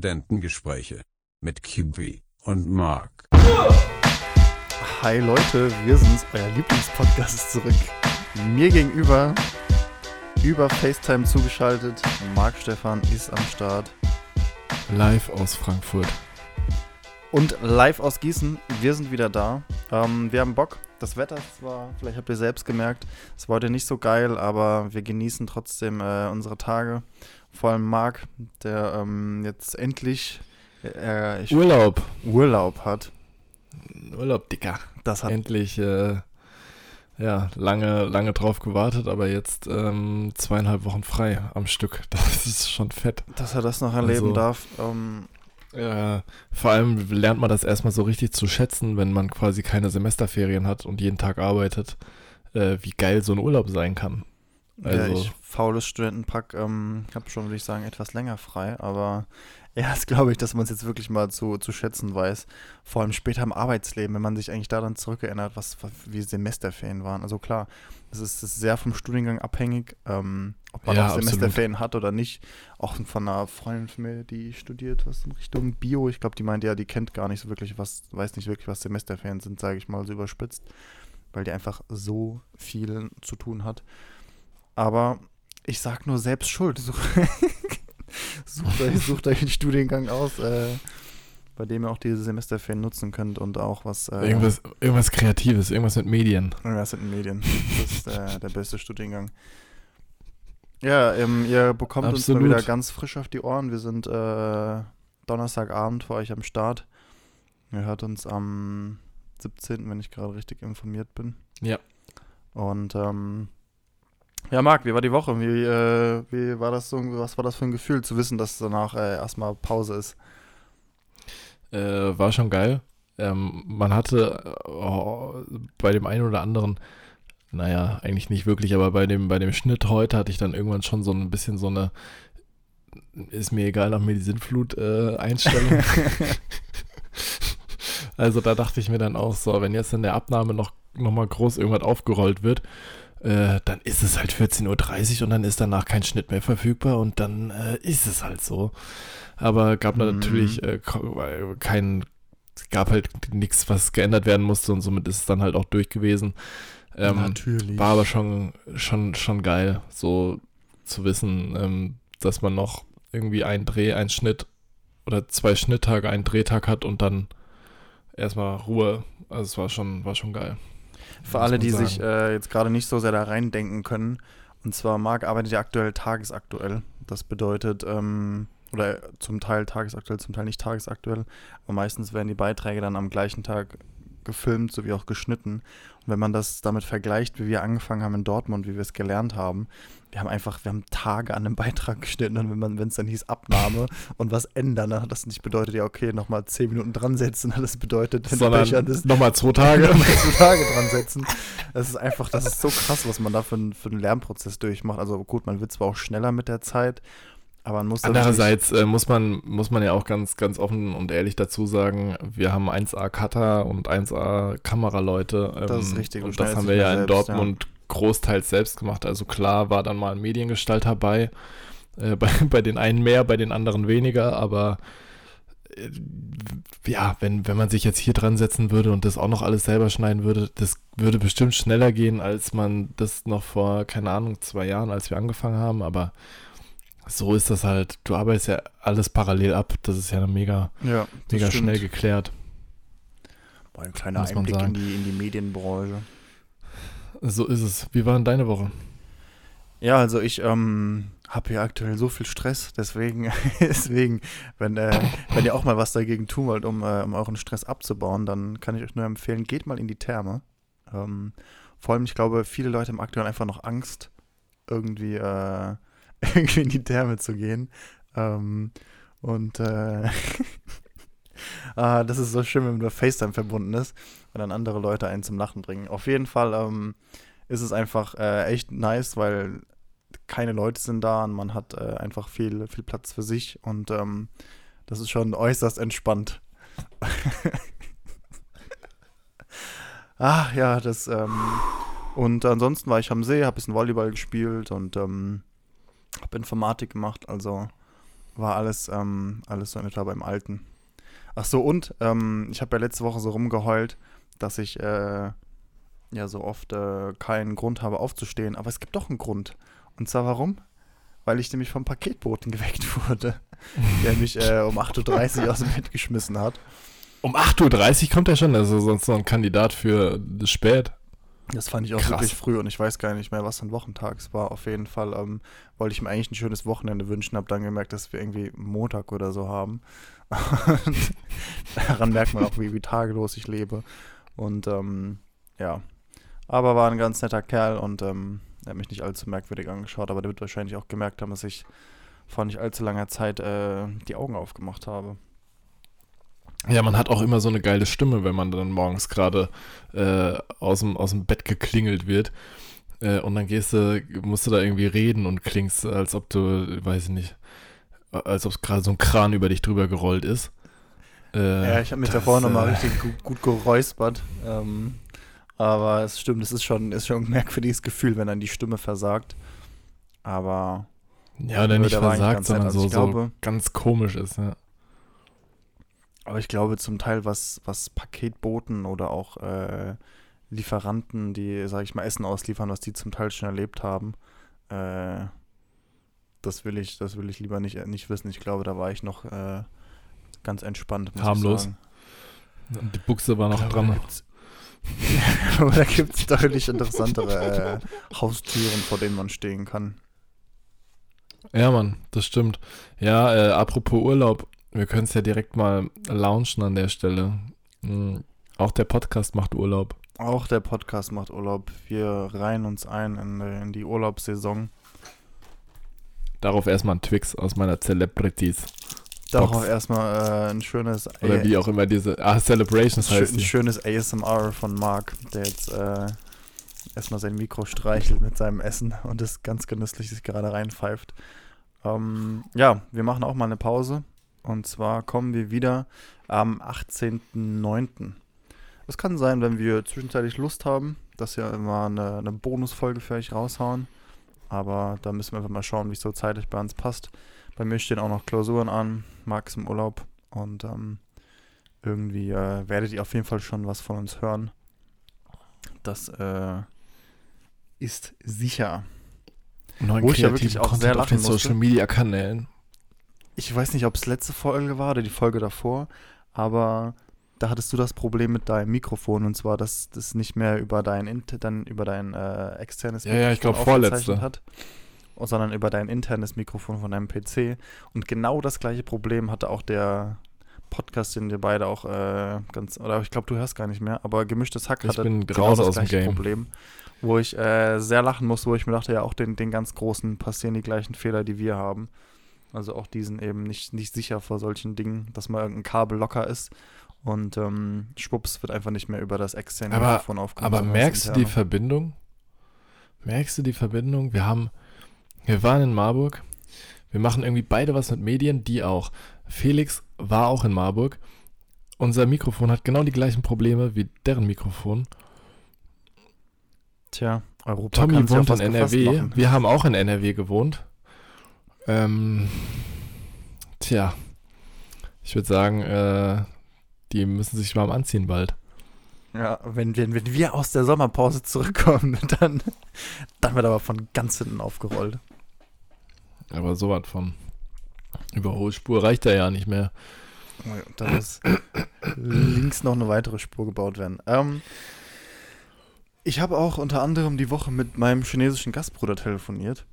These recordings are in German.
Studentengespräche mit Kiwi und Mark. Hi Leute, wir sind's, euer Lieblingspodcast ist zurück. Mir gegenüber, über FaceTime zugeschaltet, Marc Stefan ist am Start. Live aus Frankfurt. Und live aus Gießen, wir sind wieder da. Ähm, wir haben Bock. Das Wetter ist zwar, vielleicht habt ihr selbst gemerkt, es war heute nicht so geil, aber wir genießen trotzdem äh, unsere Tage. Vor allem Marc, der ähm, jetzt endlich äh, ich- Urlaub. Urlaub hat. Urlaub, Dicker. Das hat Endlich, äh, ja, lange, lange drauf gewartet, aber jetzt ähm, zweieinhalb Wochen frei am Stück. Das ist schon fett. dass er das noch erleben Also- darf. Ähm, Ja, vor allem lernt man das erstmal so richtig zu schätzen, wenn man quasi keine Semesterferien hat und jeden Tag arbeitet, äh, wie geil so ein Urlaub sein kann. Ja, Also, ich, faules Studentenpack, ähm, habe schon, würde ich sagen, etwas länger frei, aber erst glaube ich, dass man es jetzt wirklich mal zu, zu schätzen weiß. Vor allem später im Arbeitsleben, wenn man sich eigentlich daran zurückerinnert, was, was wie Semesterferien waren. Also klar, es ist, ist sehr vom Studiengang abhängig, ähm, ob man Ja, auch absolut. Semesterferien hat oder nicht. Auch von einer Freundin von mir, die studiert was in Richtung Bio. Ich glaube, die meint ja, die kennt gar nicht so wirklich was, weiß nicht wirklich, was Semesterferien sind, sage ich mal so überspitzt, weil die einfach so viel zu tun hat. Aber ich sag nur selbst schuld. Such, sucht, euch, sucht euch einen Studiengang aus, äh, bei dem ihr auch diese Semesterferien nutzen könnt und auch was. Äh, irgendwas, irgendwas Kreatives, irgendwas mit Medien. Irgendwas den Medien. Das ist äh, der beste Studiengang. Ja, ähm, ihr bekommt uns Absolut. mal wieder ganz frisch auf die Ohren. Wir sind äh, Donnerstagabend für euch am Start. Ihr hört uns am 17., wenn ich gerade richtig informiert bin. Ja. Und ähm, ja, Marc, wie war die Woche? Wie, äh, wie war das so, was war das für ein Gefühl, zu wissen, dass danach äh, erstmal Pause ist? Äh, war schon geil. Ähm, man hatte oh, bei dem einen oder anderen, naja, eigentlich nicht wirklich, aber bei dem, bei dem Schnitt heute hatte ich dann irgendwann schon so ein bisschen so eine ist mir egal, nach mir die Sinnflut äh, also da dachte ich mir dann auch so, wenn jetzt in der Abnahme noch, noch mal groß irgendwas aufgerollt wird, äh, dann ist es halt 14.30 Uhr und dann ist danach kein Schnitt mehr verfügbar und dann äh, ist es halt so. Aber gab Mhm. natürlich äh, kein, gab halt nichts, was geändert werden musste und somit ist es dann halt auch durch gewesen. Ähm, Natürlich. war aber schon, schon, schon geil, so zu wissen, ähm, dass man noch irgendwie einen Dreh, einen Schnitt oder zwei Schnitttage, einen Drehtag hat und dann erstmal Ruhe. Also es war schon, war schon geil. Für alle, die sagen. sich äh, jetzt gerade nicht so sehr da reindenken können, und zwar Marc arbeitet ja aktuell tagesaktuell. Das bedeutet, ähm, oder zum Teil tagesaktuell, zum Teil nicht tagesaktuell, aber meistens werden die Beiträge dann am gleichen Tag gefilmt sowie auch geschnitten. Wenn man das damit vergleicht, wie wir angefangen haben in Dortmund, wie wir es gelernt haben, wir haben einfach, wir haben Tage an einem Beitrag geschnitten und wenn man, wenn es dann hieß Abnahme und was ändern, dann hat das nicht bedeutet, ja okay, nochmal zehn Minuten dran setzen, das bedeutet, Sondern nochmal zwei Tage. Tage. zwei Tage dran setzen. Das ist einfach, das ist so krass, was man da für, für einen Lernprozess durchmacht. Also gut, man wird zwar auch schneller mit der Zeit, aber man muss Andererseits äh, muss man, muss man ja auch ganz, ganz offen und ehrlich dazu sagen, wir haben 1A Cutter und 1A Kameraleute. Ähm, Das ist richtig, Und das haben wir ja ja in selbst, Dortmund großteils selbst gemacht. Also klar war dann mal ein Mediengestalter bei, äh, bei, bei den einen mehr, bei den anderen weniger, aber äh, ja, wenn, wenn man sich jetzt hier dran setzen würde und das auch noch alles selber schneiden würde, das würde bestimmt schneller gehen, als man das noch vor, keine Ahnung, zwei Jahren, als wir angefangen haben, aber so ist das halt. Du arbeitest ja alles parallel ab. Das ist ja mega, ja, mega stimmt. schnell geklärt. Boah, ein kleiner Einblick in die, in die Medienbranche. So ist es. Wie war denn deine Woche? Ja, also ich ähm, habe hier aktuell so viel Stress, deswegen, deswegen, wenn, äh, wenn ihr auch mal was dagegen tun wollt, um, äh, um euren Stress abzubauen, dann kann ich euch nur empfehlen, geht mal in die Therme. Ähm, vor allem, ich glaube, viele Leute haben aktuell einfach noch Angst, irgendwie, äh, irgendwie in die Therme zu gehen. Ähm, und äh, ah, das ist so schön, wenn man über FaceTime verbunden ist und dann andere Leute einen zum Lachen bringen. Auf jeden Fall ähm, ist es einfach äh, echt nice, weil keine Leute sind da und man hat äh, einfach viel, viel Platz für sich und ähm, das ist schon äußerst entspannt. Ach ja, das ähm, und ansonsten war ich am See, habe bisschen Volleyball gespielt und ähm, habe Informatik gemacht, also war alles, ähm, alles so in etwa beim Alten. Ach so, und ähm, ich habe ja letzte Woche so rumgeheult, dass ich äh, ja so oft äh, keinen Grund habe aufzustehen. Aber es gibt doch einen Grund. Und zwar warum? Weil ich nämlich vom Paketboten geweckt wurde, der mich äh, um 8.30 Uhr aus dem Bett geschmissen hat. Um 8.30 Uhr kommt er schon, also sonst noch ein Kandidat für spät. Das fand ich auch Krass. wirklich früh und ich weiß gar nicht mehr, was ein Wochentag es war. Auf jeden Fall ähm, wollte ich mir eigentlich ein schönes Wochenende wünschen, habe dann gemerkt, dass wir irgendwie Montag oder so haben. Und daran merkt man auch, wie, wie tagelos ich lebe. Und ähm, ja, aber war ein ganz netter Kerl und ähm, er hat mich nicht allzu merkwürdig angeschaut, aber der wird wahrscheinlich auch gemerkt haben, dass ich vor nicht allzu langer Zeit äh, die Augen aufgemacht habe. Ja, man hat auch immer so eine geile Stimme, wenn man dann morgens gerade äh, aus, dem, aus dem Bett geklingelt wird. Äh, und dann gehst du, musst du da irgendwie reden und klingst, als ob du, weiß ich nicht, als ob gerade so ein Kran über dich drüber gerollt ist. Äh, Ja, ich habe mich das, davor nochmal äh, richtig gut, gut geräuspert. Ähm, aber es stimmt, es ist schon, ist schon ein merkwürdiges Gefühl, wenn dann die Stimme versagt. Aber Ja, oder nicht versagt, sondern so, Also so glaube- ganz komisch ist. Ja. Aber ich glaube zum Teil, was, was Paketboten oder auch äh, Lieferanten, die, sag ich mal, Essen ausliefern, was die zum Teil schon erlebt haben, äh, das will ich, das will ich lieber nicht, nicht wissen. Ich glaube, da war ich noch äh, ganz entspannt. Muss Harmlos. Ich sagen. Und die Buchse war noch dran. Aber da gibt es deutlich interessantere äh, Haustüren, vor denen man stehen kann. Ja, Mann, das stimmt. Ja, äh, apropos Urlaub, wir können es ja direkt mal launchen an der Stelle. Mhm. Auch der Podcast macht Urlaub. Auch der Podcast macht Urlaub. Wir reihen uns ein in, in die Urlaubssaison. Darauf erstmal ein Twix aus meiner Celebrities. Darauf Box. erstmal äh, ein schönes Oder wie auch immer diese. Ah, Celebrations Schö heißt ein die. schönes ASMR von Marc, der jetzt äh, erstmal sein Mikro streichelt mit seinem Essen und es ganz genüsslich sich gerade reinpfeift. Ähm, ja, wir machen auch mal eine Pause. Und zwar kommen wir wieder am 18.09. Es kann sein, wenn wir zwischenzeitlich Lust haben, dass wir immer eine, eine Bonusfolge für euch raushauen. Aber da müssen wir einfach mal schauen, wie es so zeitlich bei uns passt. Bei mir stehen auch noch Klausuren an, Max im Urlaub und ähm, irgendwie äh, werdet ihr auf jeden Fall schon was von uns hören. Das äh, ist sicher. Neuen Wo ich ja wirklich auch Content sehr auf den lachen. Social Media Kanälen. Ich weiß nicht, ob es letzte Folge war oder die Folge davor, aber da hattest du das Problem mit deinem Mikrofon und zwar, dass das nicht mehr über dein Inter dann über dein äh, externes Ja, ja, ich glaub, vorletzte. hat, sondern über dein internes Mikrofon von deinem PC. Und genau das gleiche Problem hatte auch der Podcast, den wir beide auch äh, ganz, oder ich glaube, du hörst gar nicht mehr, aber gemischtes Hack Ich hatte bin genau das aus dem gleiche Game. Problem, wo ich äh, sehr lachen muss, wo ich mir dachte, ja, auch den, den ganz Großen passieren die gleichen Fehler, die wir haben. Also auch diesen eben nicht, nicht sicher vor solchen Dingen, dass mal irgendein Kabel locker ist und ähm, schwupps wird einfach nicht mehr über das externe Aber- Mikrofon aufgenommen. Aber merkst du die. Verbindung? Merkst du die Verbindung? Wir haben, wir waren in Marburg. Wir machen irgendwie beide was mit Medien, die auch. Felix war auch in Marburg. Unser Mikrofon hat genau die gleichen Probleme wie deren Mikrofon. Tja, Europa Tommy kann sich auf wohnt in NRW. Wir haben auch in NRW gewohnt. Ähm, tja, ich würde sagen, äh, die müssen sich warm anziehen bald. Ja, wenn, wenn, wenn wir aus der Sommerpause zurückkommen, dann, dann wird aber von ganz hinten aufgerollt. Aber sowas von Überholspur reicht da ja nicht mehr. Da muss links noch eine weitere Spur gebaut werden. Ähm, ich habe auch unter anderem die Woche mit meinem chinesischen Gastbruder telefoniert.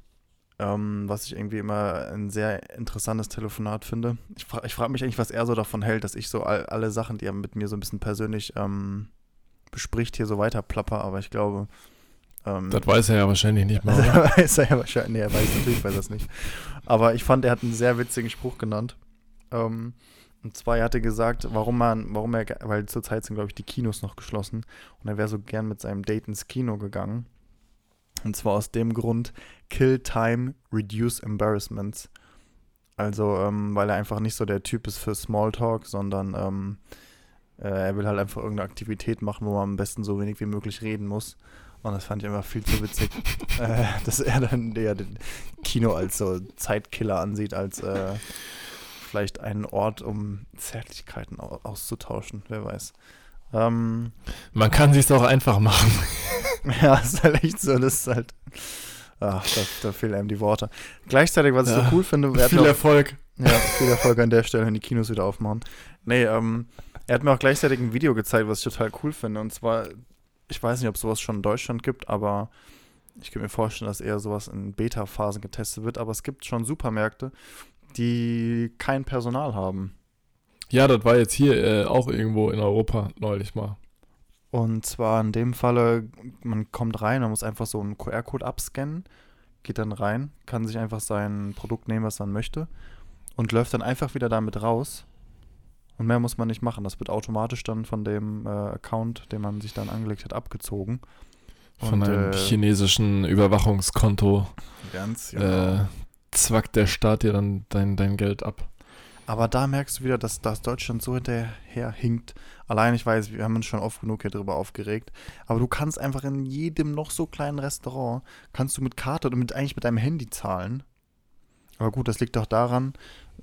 Ähm, was ich irgendwie immer ein sehr interessantes Telefonat finde. Ich, fra ich frage mich eigentlich, was er so davon hält, dass ich so all, alle Sachen, die er mit mir so ein bisschen persönlich ähm, bespricht, hier so weiter plapper, aber ich glaube. Ähm, Das weiß er ja wahrscheinlich nicht mal. Oder? weiß er ja wahrscheinlich. Nee, er weiß natürlich, weiß er es nicht. Aber ich fand, er hat einen sehr witzigen Spruch genannt. Ähm, und zwar, er hatte gesagt, warum man, warum er, weil zurzeit sind, glaube ich, die Kinos noch geschlossen. Und er wäre so gern mit seinem Date ins Kino gegangen. Und zwar aus dem Grund, kill time, reduce embarrassments. Also, ähm, weil er einfach nicht so der Typ ist für Smalltalk, sondern ähm, äh, er will halt einfach irgendeine Aktivität machen, wo man am besten so wenig wie möglich reden muss. Und das fand ich immer viel zu witzig, äh, dass er dann eher den Kino als so Zeitkiller ansieht, als äh, vielleicht einen Ort, um Zärtlichkeiten au auszutauschen, wer weiß. Ähm, Man kann sich's auch einfach machen. ja, ist halt echt so, das ist halt. Ach, da, da fehlen einem die Worte. Gleichzeitig, was ich Ja. so cool finde, Viel auch- Erfolg. Ja, viel Erfolg an der Stelle, wenn die Kinos wieder aufmachen. Nee, ähm, er hat mir auch gleichzeitig ein Video gezeigt, was ich total cool finde. Und zwar, ich weiß nicht, ob sowas schon in Deutschland gibt, aber ich kann mir vorstellen, dass eher sowas in Beta-Phasen getestet wird. Aber es gibt schon Supermärkte, die kein Personal haben. Ja, das war jetzt hier äh, auch irgendwo in Europa neulich mal. Und zwar in dem Falle, man kommt rein, man muss einfach so einen QR-Code abscannen, geht dann rein, kann sich einfach sein Produkt nehmen, was man möchte und läuft dann einfach wieder damit raus. Und mehr muss man nicht machen. Das wird automatisch dann von dem äh, Account, den man sich dann angelegt hat, abgezogen. Von Und, einem äh, chinesischen Überwachungskonto Ganz äh, zwackt der Staat dir dann dein, dein Geld ab. Aber da merkst du wieder, dass, dass Deutschland so hinterher hinkt. Allein, ich weiß, wir haben uns schon oft genug hier drüber aufgeregt. Aber du kannst einfach in jedem noch so kleinen Restaurant, kannst du mit Karte oder mit, eigentlich mit deinem Handy zahlen. Aber gut, das liegt doch daran,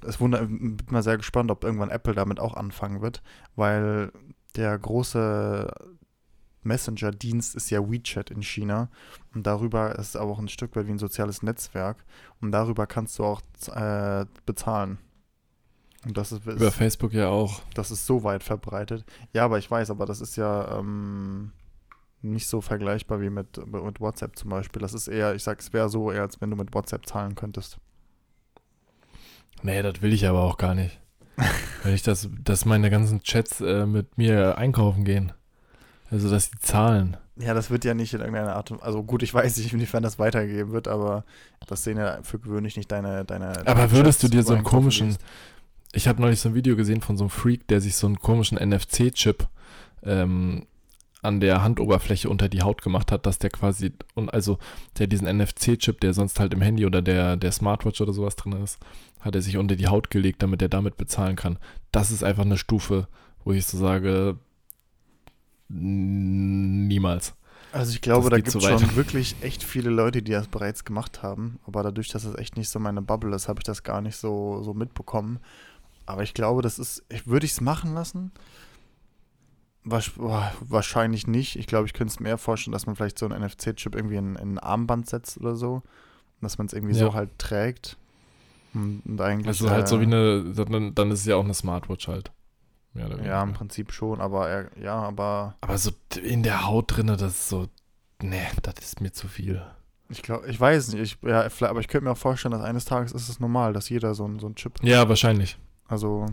es wundert, bin mal sehr gespannt, ob irgendwann Apple damit auch anfangen wird, weil der große Messenger-Dienst ist ja WeChat in China und darüber ist es aber auch ein Stück weit wie ein soziales Netzwerk und darüber kannst du auch äh, bezahlen. Und das ist, Über Facebook ja auch. das ist so weit verbreitet. Ja, aber ich weiß, aber das ist ja ähm, nicht so vergleichbar wie mit, mit WhatsApp zum Beispiel. Das ist eher, ich sag, es wäre so eher, als wenn du mit WhatsApp zahlen könntest. Nee, das will ich aber auch gar nicht. Weil ich das, dass meine ganzen Chats äh, mit mir einkaufen gehen. Also, dass die zahlen. Ja, das wird ja nicht in irgendeiner Art und Also gut, ich weiß nicht, inwiefern das weitergegeben wird, aber das sehen ja für gewöhnlich nicht deine. deine Aber deine würdest du Chats, dir wo so einen komischen. Ich habe neulich so ein Video gesehen von so einem Freak, der sich so einen komischen NFC-Chip ähm, an der Handoberfläche unter die Haut gemacht hat, dass der quasi, und also der diesen NFC-Chip, der sonst halt im Handy oder der, der Smartwatch oder sowas drin ist, hat er sich unter die Haut gelegt, damit er damit bezahlen kann. Das ist einfach eine Stufe, wo ich so sage, niemals. Also ich glaube, da gibt es schon wirklich echt viele Leute, die das bereits gemacht haben. Aber dadurch, dass das echt nicht so meine Bubble ist, habe ich das gar nicht so, so mitbekommen. Aber ich glaube, das ist. Würde ich es machen lassen? Wahrscheinlich nicht. Ich glaube, ich könnte es mir eher vorstellen, dass man vielleicht so einen NFC-Chip irgendwie in, in ein Armband setzt oder so. Dass man es irgendwie Ja. so halt trägt. Und, und eigentlich. Also halt so äh, wie eine, dann, dann ist es ja auch eine Smartwatch halt. Oder Ja, im. Prinzip schon, aber er, ja, aber Aber so in der Haut drinne, das ist so, nee, das ist mir zu viel. ich glaube, ich weiß nicht, ich, ja, aber ich könnte mir auch vorstellen, dass eines Tages ist es normal, dass jeder so, ein- so einen Chip Ja, wahrscheinlich. Also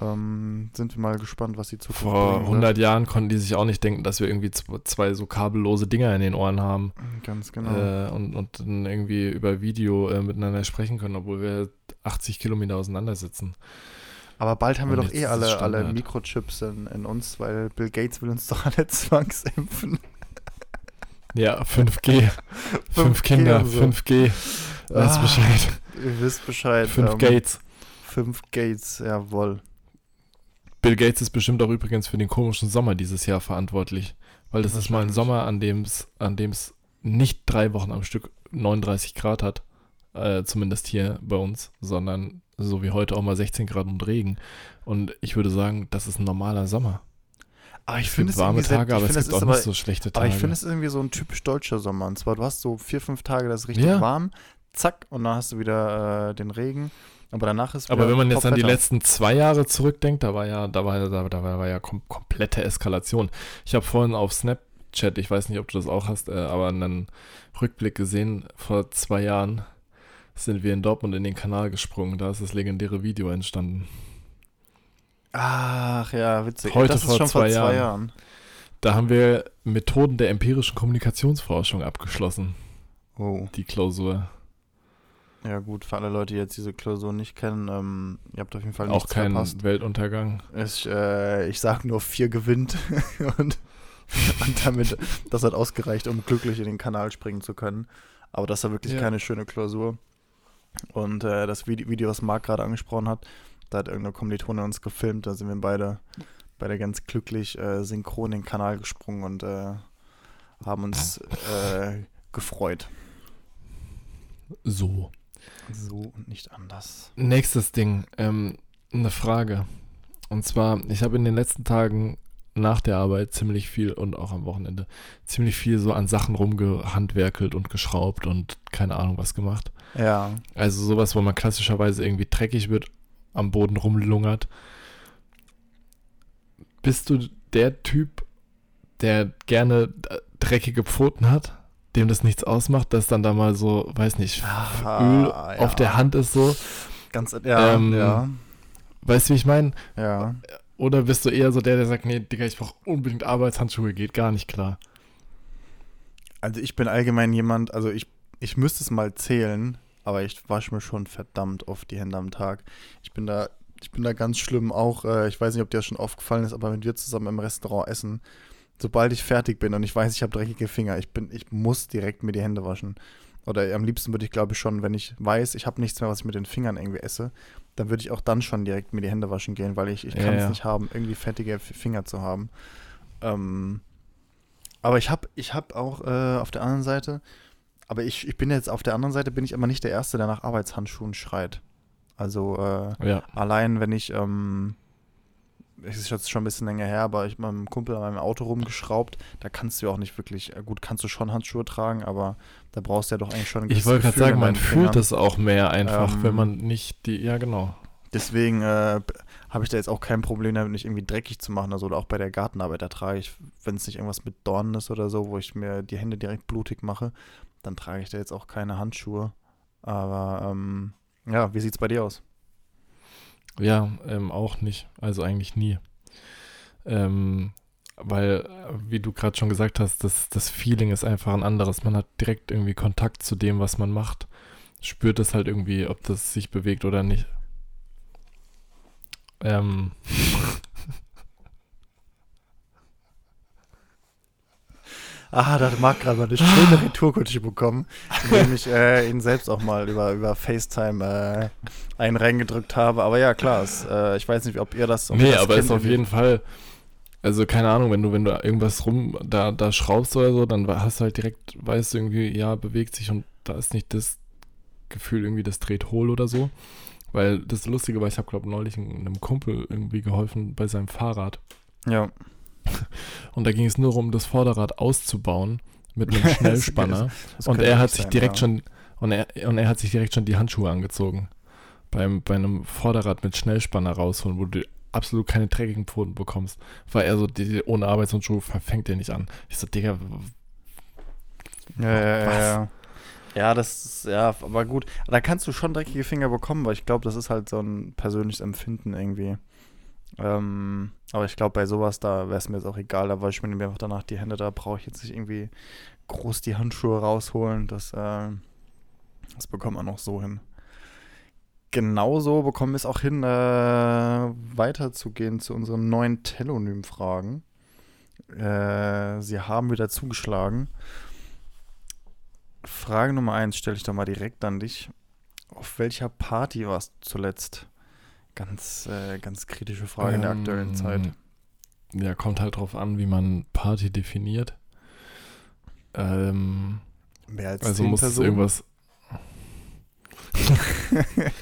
ähm, sind wir mal gespannt, was die Zukunft Vor bringen 100 Jahren konnten die sich auch nicht denken, dass wir irgendwie zw- zwei so kabellose Dinger in den Ohren haben wird. Ganz genau. äh, und, und dann irgendwie über Video äh, miteinander sprechen können, obwohl wir 80 Kilometer auseinander sitzen. Aber bald haben wir und doch eh alle, alle. Mikrochips in, in uns, weil Bill Gates will uns doch alle zwangsimpfen. Ja, 5G. Fünf 5G Kinder, so. 5G. Weiß Ah, Bescheid. Ihr wisst Bescheid. 5 ähm, Gates. 5 Gates, jawohl. Bill Gates ist bestimmt auch übrigens für den komischen Sommer dieses Jahr verantwortlich. Weil das ist mal ein. Sommer, an dem es an dem's nicht drei Wochen am Stück 39 Grad hat. Äh, zumindest hier bei uns, sondern so wie heute auch mal 16 Grad und Regen. Und ich würde sagen, das ist ein normaler Sommer. Aber ich finde es warme Tage, aber es gibt auch aber- nicht so schlechte Aber Tage. ich finde es irgendwie so ein typisch deutscher Sommer. Und zwar, du hast so vier, fünf Tage, das ist richtig Ja. warm, zack, und dann hast du wieder äh, den Regen. Aber danach ist aber wenn man jetzt an die letzten zwei Jahre zurückdenkt, da war ja, da war, da, da war ja kom komplette Eskalation. Ich habe vorhin auf Snapchat, ich weiß nicht, ob du das auch hast, äh, aber einen Rückblick gesehen, vor zwei Jahren sind wir in Dortmund in den Kanal gesprungen, da ist das legendäre Video entstanden. Ach ja, witzig. Heute das vor ist schon zwei vor zwei Jahren. Jahren. Da haben wir Methoden der empirischen Kommunikationsforschung abgeschlossen, Oh. die Klausur. Ja gut, für alle Leute, die jetzt diese Klausur nicht kennen, ähm, ihr habt auf jeden Fall Auch nichts kein verpasst. Weltuntergang. Ich, äh, ich sag nur vier gewinnt und, und damit, das hat ausgereicht, um glücklich in den Kanal springen zu können. Aber das war wirklich Ja. keine schöne Klausur. Und äh, das Vide- Video, was Marc gerade angesprochen hat, da hat irgendeine Kommilitone uns gefilmt, da sind wir beide, beide ganz glücklich äh, synchron in den Kanal gesprungen und äh, haben uns äh, gefreut. So. So und nicht anders. Nächstes Ding, ähm, eine Frage. Und zwar, ich habe in den letzten Tagen nach der Arbeit ziemlich viel und auch am Wochenende ziemlich viel so an Sachen rumgehandwerkelt und geschraubt und keine Ahnung was gemacht. Ja. Also sowas, wo man klassischerweise irgendwie dreckig wird, am Boden rumlungert. Bist du der Typ, der gerne dreckige Pfoten hat, dem das nichts ausmacht, dass dann da mal so, weiß nicht, Ah, Öl ja. auf der Hand ist so? Ganz, ja, Ähm, ja, Weißt du, wie ich meine? ja. Oder bist du eher so der, der sagt, nee, Digga, ich brauche unbedingt Arbeitshandschuhe, geht gar nicht klar. Also ich bin allgemein jemand, also ich, ich müsste es mal zählen, aber ich wasche mir schon verdammt oft die Hände am Tag. Ich bin da, ich bin da ganz schlimm auch, äh, ich weiß nicht, ob dir das schon aufgefallen ist, aber wenn wir zusammen im Restaurant essen, sobald ich fertig bin und ich weiß, ich habe dreckige Finger, ich bin, ich muss direkt mir die Hände waschen. Oder am liebsten würde ich, glaube ich, schon, wenn ich weiß, ich habe nichts mehr, was ich mit den Fingern irgendwie esse, dann würde ich auch dann schon direkt mir die Hände waschen gehen, weil ich, ich Ja, kann es ja. nicht haben, irgendwie fettige Finger zu haben. Ähm, aber ich habe ich hab auch äh, auf der anderen Seite, aber ich, ich bin jetzt auf der anderen Seite, bin ich aber nicht der Erste, der nach Arbeitshandschuhen schreit. Also äh, Ja. allein, wenn ich, ähm, es ist jetzt schon ein bisschen länger her, aber ich mit meinem Kumpel an meinem Auto rumgeschraubt, da kannst du ja auch nicht wirklich, gut, kannst du schon Handschuhe tragen, aber da brauchst du ja doch eigentlich schon ein Ich wollte gerade sagen, man fühlt das auch mehr einfach, Ähm, wenn man nicht die, ja genau. Deswegen äh, habe ich da jetzt auch kein Problem damit, mich irgendwie dreckig zu machen. Also oder auch bei der Gartenarbeit, da trage ich, wenn es nicht irgendwas mit Dornen ist oder so, wo ich mir die Hände direkt blutig mache, dann trage ich da jetzt auch keine Handschuhe. Aber ähm, ja, wie sieht's bei dir aus? Ja, ähm, auch nicht. Also eigentlich nie. Ähm, weil, äh, wie du gerade schon gesagt hast, das, das Feeling ist einfach ein anderes. Man hat direkt irgendwie Kontakt zu dem, was man macht. Spürt es halt irgendwie, ob das sich bewegt oder nicht. Ähm, Ah, da mag gerade mal eine schöne Retourkutsche bekommen, indem ich äh, ihn selbst auch mal über, über FaceTime äh, einen reingedrückt habe. Aber ja, klar, es, äh, ich weiß nicht, ob ihr das. ihr nee, das aber kennt ist auf jeden Fall, also keine Ahnung, wenn du, wenn du irgendwas rum da, da schraubst oder so, dann hast du halt direkt, weißt du irgendwie, ja, bewegt sich und da ist nicht das Gefühl irgendwie, das dreht hohl oder so. Weil das Lustige war, ich habe, glaube neulich einem Kumpel irgendwie geholfen bei seinem Fahrrad. Ja. Und da ging es nur um das Vorderrad auszubauen mit einem Schnellspanner. das und könnte er hat sich sein, direkt ja. schon und er, und er hat sich direkt schon die Handschuhe angezogen. Beim, bei einem Vorderrad mit Schnellspanner rausholen, wo du absolut keine dreckigen Pfoten bekommst. War er so, die, ohne Arbeitshandschuhe fängt er nicht an. Ich so, Digga, Ja, ja, ja. Ja, das ist, ja, aber gut. Da kannst du schon dreckige Finger bekommen, weil ich glaube, das ist halt so ein persönliches Empfinden irgendwie. Ähm, aber ich glaube, bei sowas, da wäre es mir jetzt auch egal. Da wasche ich mir einfach danach die Hände. Da brauche ich jetzt nicht irgendwie groß die Handschuhe rausholen. Das, äh, das bekommt man noch so hin. Genauso bekommen wir es auch hin, äh, weiterzugehen zu unseren neuen Telonym-Fragen. Äh, sie haben wieder zugeschlagen. Frage Nummer eins stelle ich doch mal direkt an dich. Auf welcher Party warst du zuletzt? Ganz, äh, ganz kritische Frage in der aktuellen ähm, Zeit. Ja, kommt halt drauf an, wie man Party definiert. Ähm, Mehr als also muss es Personen? irgendwas.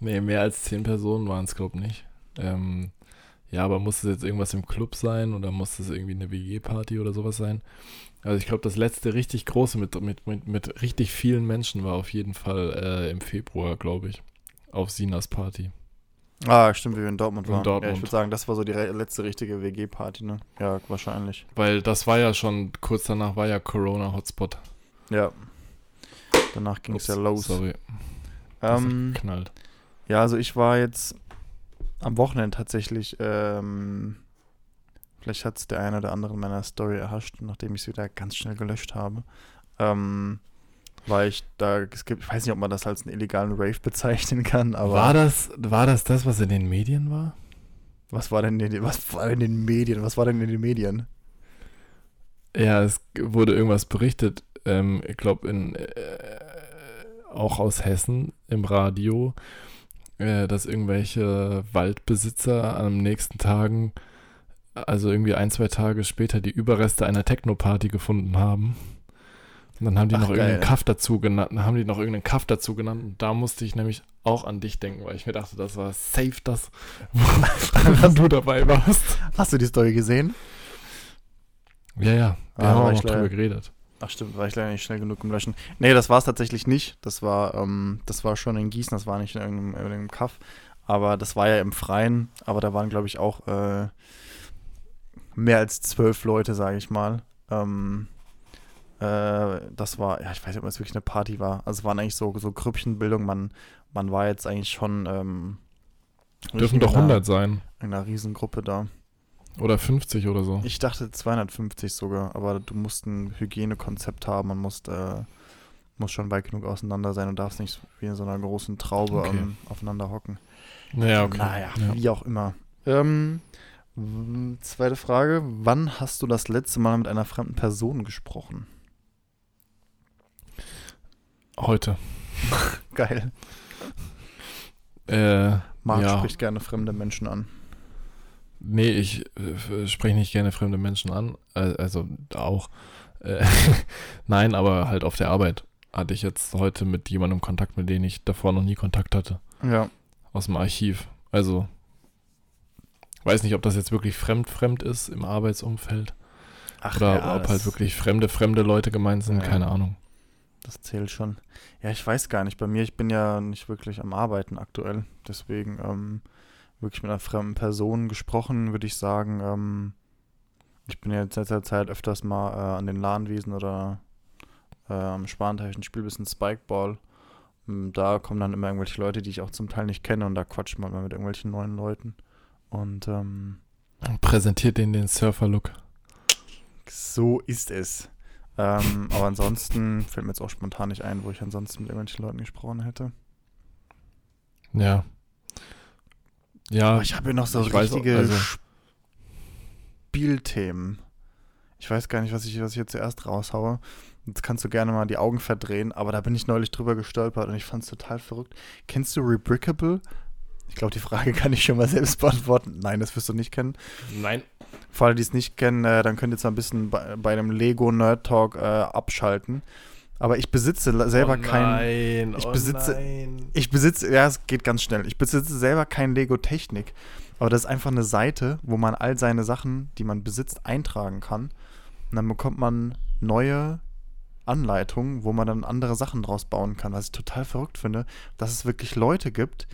nee, mehr als zehn Personen waren es, glaube ich, nicht. Ähm, ja, aber muss es jetzt irgendwas im Club sein oder muss es irgendwie eine WG-Party oder sowas sein? Also ich glaube, das letzte richtig große mit, mit, mit, mit richtig vielen Menschen war auf jeden Fall äh, im Februar, glaube ich. Auf Sinas Party. Ah, stimmt, wie wir in Dortmund In waren. Ja, Dortmund. ich würde sagen, das war so die letzte richtige WG-Party, ne? Ja, wahrscheinlich. Weil das war ja schon, kurz danach war ja Corona-Hotspot. Ja. Danach ging es ja los. Sorry. Ähm, hat geknallt. Ja, also ich war jetzt am Wochenende tatsächlich, ähm, vielleicht hat es der eine oder andere in meiner Story erhascht, nachdem ich es wieder ganz schnell gelöscht habe. Ähm, war ich da, es gibt, ich weiß nicht, ob man das als einen illegalen Rave bezeichnen kann, aber war, das, war das das, was in den Medien war? was war denn in den, was war in den Medien? Was war denn in den Medien? Ja, es wurde irgendwas berichtet, ähm, ich glaube in äh, auch aus Hessen im Radio, äh, dass irgendwelche Waldbesitzer am nächsten Tagen also irgendwie ein, zwei Tage später die Überreste einer Techno-Party gefunden haben. Und dann haben die Ach, noch irgendeinen geil. Kaff dazu genannt, dann haben die noch irgendeinen Kaff dazu genannt. Und da musste ich nämlich auch an dich denken, weil ich mir dachte, das war safe das, wo du dabei warst. Hast du die Story gesehen? Ja, ja, wir Ah, haben auch noch drüber geredet. Ach stimmt, war ich leider nicht schnell genug im Löschen. Nee, das war es tatsächlich nicht. Das war, ähm, das war schon in Gießen, das war nicht in irgendeinem, in irgendeinem Kaff. Aber das war ja im Freien, aber da waren, glaube ich, auch äh, mehr als zwölf Leute, sage ich mal. Ähm, äh, das war, ja, ich weiß nicht, ob es wirklich eine Party war. Also es waren eigentlich so, so Grüppchenbildung. Man, man war jetzt eigentlich schon ähm, Dürfen doch in einer- 100 sein. In einer Riesengruppe da. Oder 50 oder so. Ich dachte 250 sogar, aber du musst ein Hygienekonzept haben, man muss, äh, muss schon weit genug auseinander sein und darfst nicht wie in so einer großen Traube Okay. ähm, aufeinander hocken. Naja, okay. Naja, Ja. wie auch immer. Ähm, zweite Frage, wann hast du das letzte Mal mit einer fremden Person gesprochen? Heute. Geil. Äh, Marc Ja. spricht gerne fremde Menschen an. nee, ich äh, spreche nicht gerne fremde Menschen an. Äh, also auch. Äh, Nein, aber halt auf der Arbeit hatte ich jetzt heute mit jemandem Kontakt, mit dem ich davor noch nie Kontakt hatte. Ja. Aus dem Archiv. Also, weiß nicht, ob das jetzt wirklich fremd, fremd ist im Arbeitsumfeld. Ach oder ja, ob halt wirklich fremde, fremde Leute gemeint sind, Ja. keine Ahnung. Das zählt schon. Ja, ich weiß gar nicht. Bei mir, ich bin ja nicht wirklich am Arbeiten aktuell. Deswegen ähm, wirklich mit einer fremden Person gesprochen, würde ich sagen. Ähm, ich bin ja jetzt in letzter Zeit öfters mal äh, an den Lahnwiesen oder äh, am Spanteich und spiele ein bisschen Spikeball. Ähm, Da kommen dann immer irgendwelche Leute, die ich auch zum Teil nicht kenne und da quatscht man mal mit irgendwelchen neuen Leuten. Und ähm, Präsentiert denen den Surfer-Look. so ist es. Ähm, aber ansonsten fällt mir jetzt auch spontan nicht ein, wo ich ansonsten mit irgendwelchen Leuten gesprochen hätte. Ja. Ja, Aber ich habe hier noch so ich weiß richtige also- Spielthemen. Ich weiß gar nicht, was ich, was ich jetzt zuerst raushaue. Jetzt kannst du gerne mal die Augen verdrehen, aber da bin ich neulich drüber gestolpert und ich fand es total verrückt. Kennst du Rebrickable? Ich glaube, die Frage kann ich schon mal selbst beantworten. Nein, das wirst du nicht kennen. nein. Für alle, die es nicht kennen, äh, dann könnt ihr jetzt mal ein bisschen bei, bei dem Lego Nerd Talk äh, abschalten. Aber ich besitze selber oh kein. nein, ich oh besitze- Nein. Ich besitze, ja, es geht ganz schnell. Ich besitze selber kein Lego Technik, aber das ist einfach eine Seite, wo man all seine Sachen, die man besitzt, eintragen kann. Und dann bekommt man neue Anleitungen, wo man dann andere Sachen draus bauen kann. Was ich total verrückt finde, dass es wirklich Leute gibt,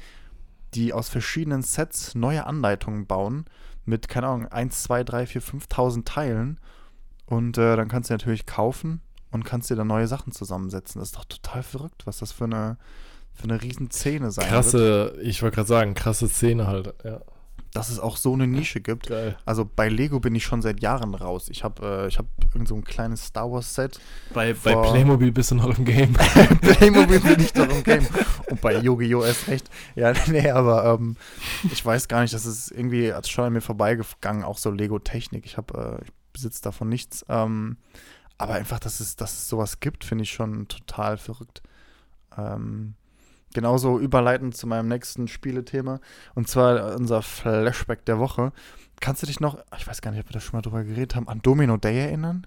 die aus verschiedenen Sets neue Anleitungen bauen mit, keine Ahnung, 1, 2, 3, 4, 5.000 Teilen. Und äh, dann kannst du natürlich kaufen und kannst dir dann neue Sachen zusammensetzen. Das ist doch total verrückt, was das für eine, für eine riesen Szene sein wird. Krasse, ich wollte gerade sagen, krasse Szene halt. Ja, Dass es auch so eine Nische gibt. geil. Also bei Lego bin ich schon seit Jahren raus. Ich habe äh, ich hab irgend so ein kleines Star Wars Set. Bei, bei Playmobil bist du noch im Game. Playmobil bin ich doch im Game. Und bei Yu-Gi-Oh! erst recht. Ja, nee, aber ähm, ich weiß gar nicht, das ist irgendwie als schon an mir vorbeigegangen, auch so Lego-Technik. Ich äh, ich besitze davon nichts. Ähm, aber einfach, dass es, dass es sowas gibt, finde ich schon total verrückt. Ähm, genauso überleitend zu meinem nächsten Spielethema. Und zwar unser Flashback der Woche. Kannst du dich noch, ich weiß gar nicht, ob wir da schon mal drüber geredet haben, an Domino Day erinnern?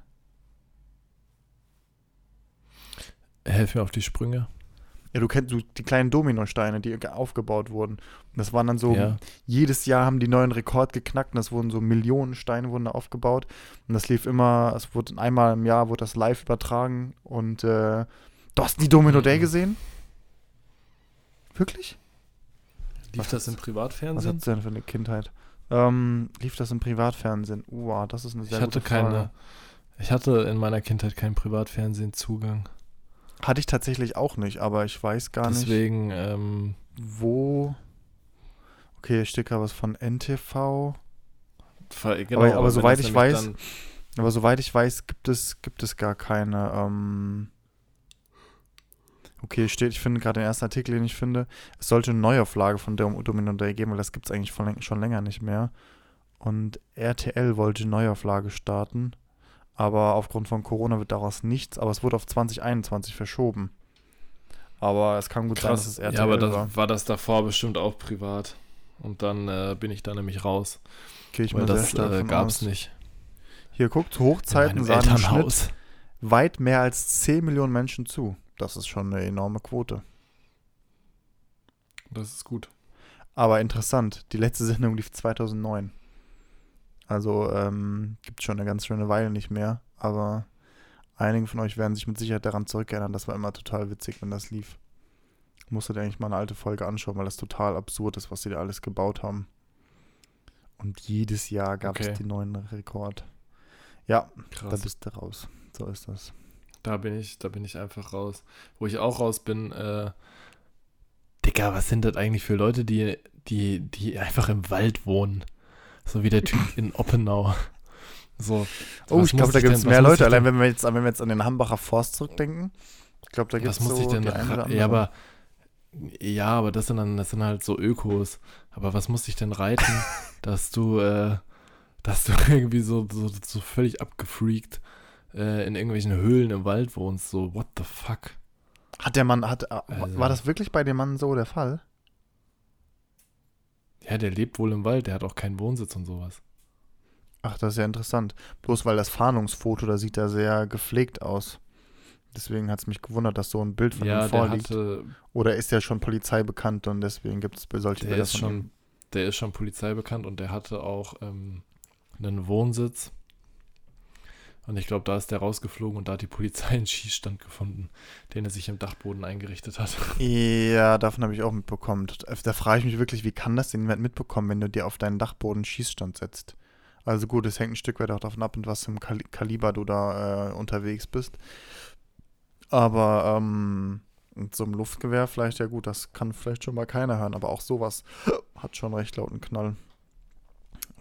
Helf mir auf die Sprünge. Ja, du kennst du, die kleinen Dominosteine, die ge- aufgebaut wurden. Das waren dann so, ja. jedes Jahr haben die neuen Rekord geknackt und das wurden so Millionen Steine wurden da aufgebaut. Und das lief immer, es wurde einmal im Jahr wurde das live übertragen und äh, du hast die Domino Day Mhm. gesehen? Wirklich? Lief Was das im Was Privatfernsehen? hattest du denn für eine Kindheit? Ähm, lief das im Privatfernsehen? Wow, das ist eine sehr Ich hatte gute Frage. keine. Ich hatte in meiner Kindheit keinen Privatfernsehen-Zugang. Hatte ich tatsächlich auch nicht, aber ich weiß gar nicht, Deswegen, ähm, wo. Okay, hier steht gerade was von NTV. genau, aber wenn soweit ich weiß- Aber soweit ich weiß, gibt es, gibt es gar keine. Ähm okay, steht, ich finde gerade den ersten Artikel, den ich finde, es sollte eine Neuauflage von Dom Domino Day geben, weil das gibt es eigentlich schon länger nicht mehr. Und RTL wollte eine Neuauflage starten, aber aufgrund von Corona wird daraus nichts, aber es wurde auf 2021 verschoben. Aber es kann gut sein, dass es Krass. RTL Ja, aber das, war. war das davor bestimmt auch privat. Und dann äh, bin ich da nämlich raus. Gehe ich weil das äh, gab es nicht. Hier guckt, Hochzeiten sahen im Schnitt weit mehr als 10 Millionen Menschen zu. Das ist schon eine enorme Quote. Das ist gut. Aber interessant, die letzte Sendung lief 2009. Also ähm, gibt schon eine ganz schöne Weile nicht mehr. Aber einige von euch werden sich mit Sicherheit daran zurückerinnern. Das war immer total witzig, wenn das lief. Musstet ihr eigentlich mal eine alte Folge anschauen, weil das total absurd ist, was sie da alles gebaut haben. Und jedes Jahr gab Okay. es den neuen Rekord. Ja, da Krass. bist du raus. So ist das. Da bin ich, da bin ich einfach raus. Wo ich auch raus bin, äh, Digga, was sind das eigentlich für Leute, die, die, die einfach im Wald wohnen? So wie der Typ in Oppenau. So. Oh, ich glaube, da gibt es mehr Leute. Allein wenn wir, jetzt, wenn wir jetzt an den Hambacher Forst zurückdenken. Ich glaube, da gibt es so ich denn. Ja, aber ja, aber das sind dann, das sind halt so Ökos. Aber was muss ich denn reiten, dass du, äh, dass du irgendwie so, so, so völlig abgefreakt äh, in irgendwelchen Höhlen im Wald wohnst? So, what the fuck? Hat der Mann, hat, Also- war das wirklich bei dem Mann so der Fall? Ja, der lebt wohl im Wald, der hat auch keinen Wohnsitz und sowas. Ach, das ist ja interessant. Bloß weil das Fahndungsfoto, da sieht er sehr gepflegt aus. Deswegen hat es mich gewundert, dass so ein Bild von ja, ihm vorliegt. hatte, Oder ist er schon Polizei bekannt und deswegen gibt es solche der Bilder ist von ihm? schon, der ist schon Polizei bekannt und der hatte auch ähm, einen Wohnsitz. Und ich glaube, da ist der rausgeflogen und da hat die Polizei einen Schießstand gefunden, den er sich im Dachboden eingerichtet hat. Ja, davon habe ich auch mitbekommen. Da frage ich mich wirklich, wie kann das denn jemand mitbekommen, wenn du dir auf deinen Dachboden einen Schießstand setzt? Also gut, es hängt ein Stück weit auch davon ab, in was für einem Kali Kaliber du da äh, unterwegs bist. Aber ähm, mit so einem Luftgewehr vielleicht, ja gut, das kann vielleicht schon mal keiner hören, aber auch sowas hat schon recht lauten Knall.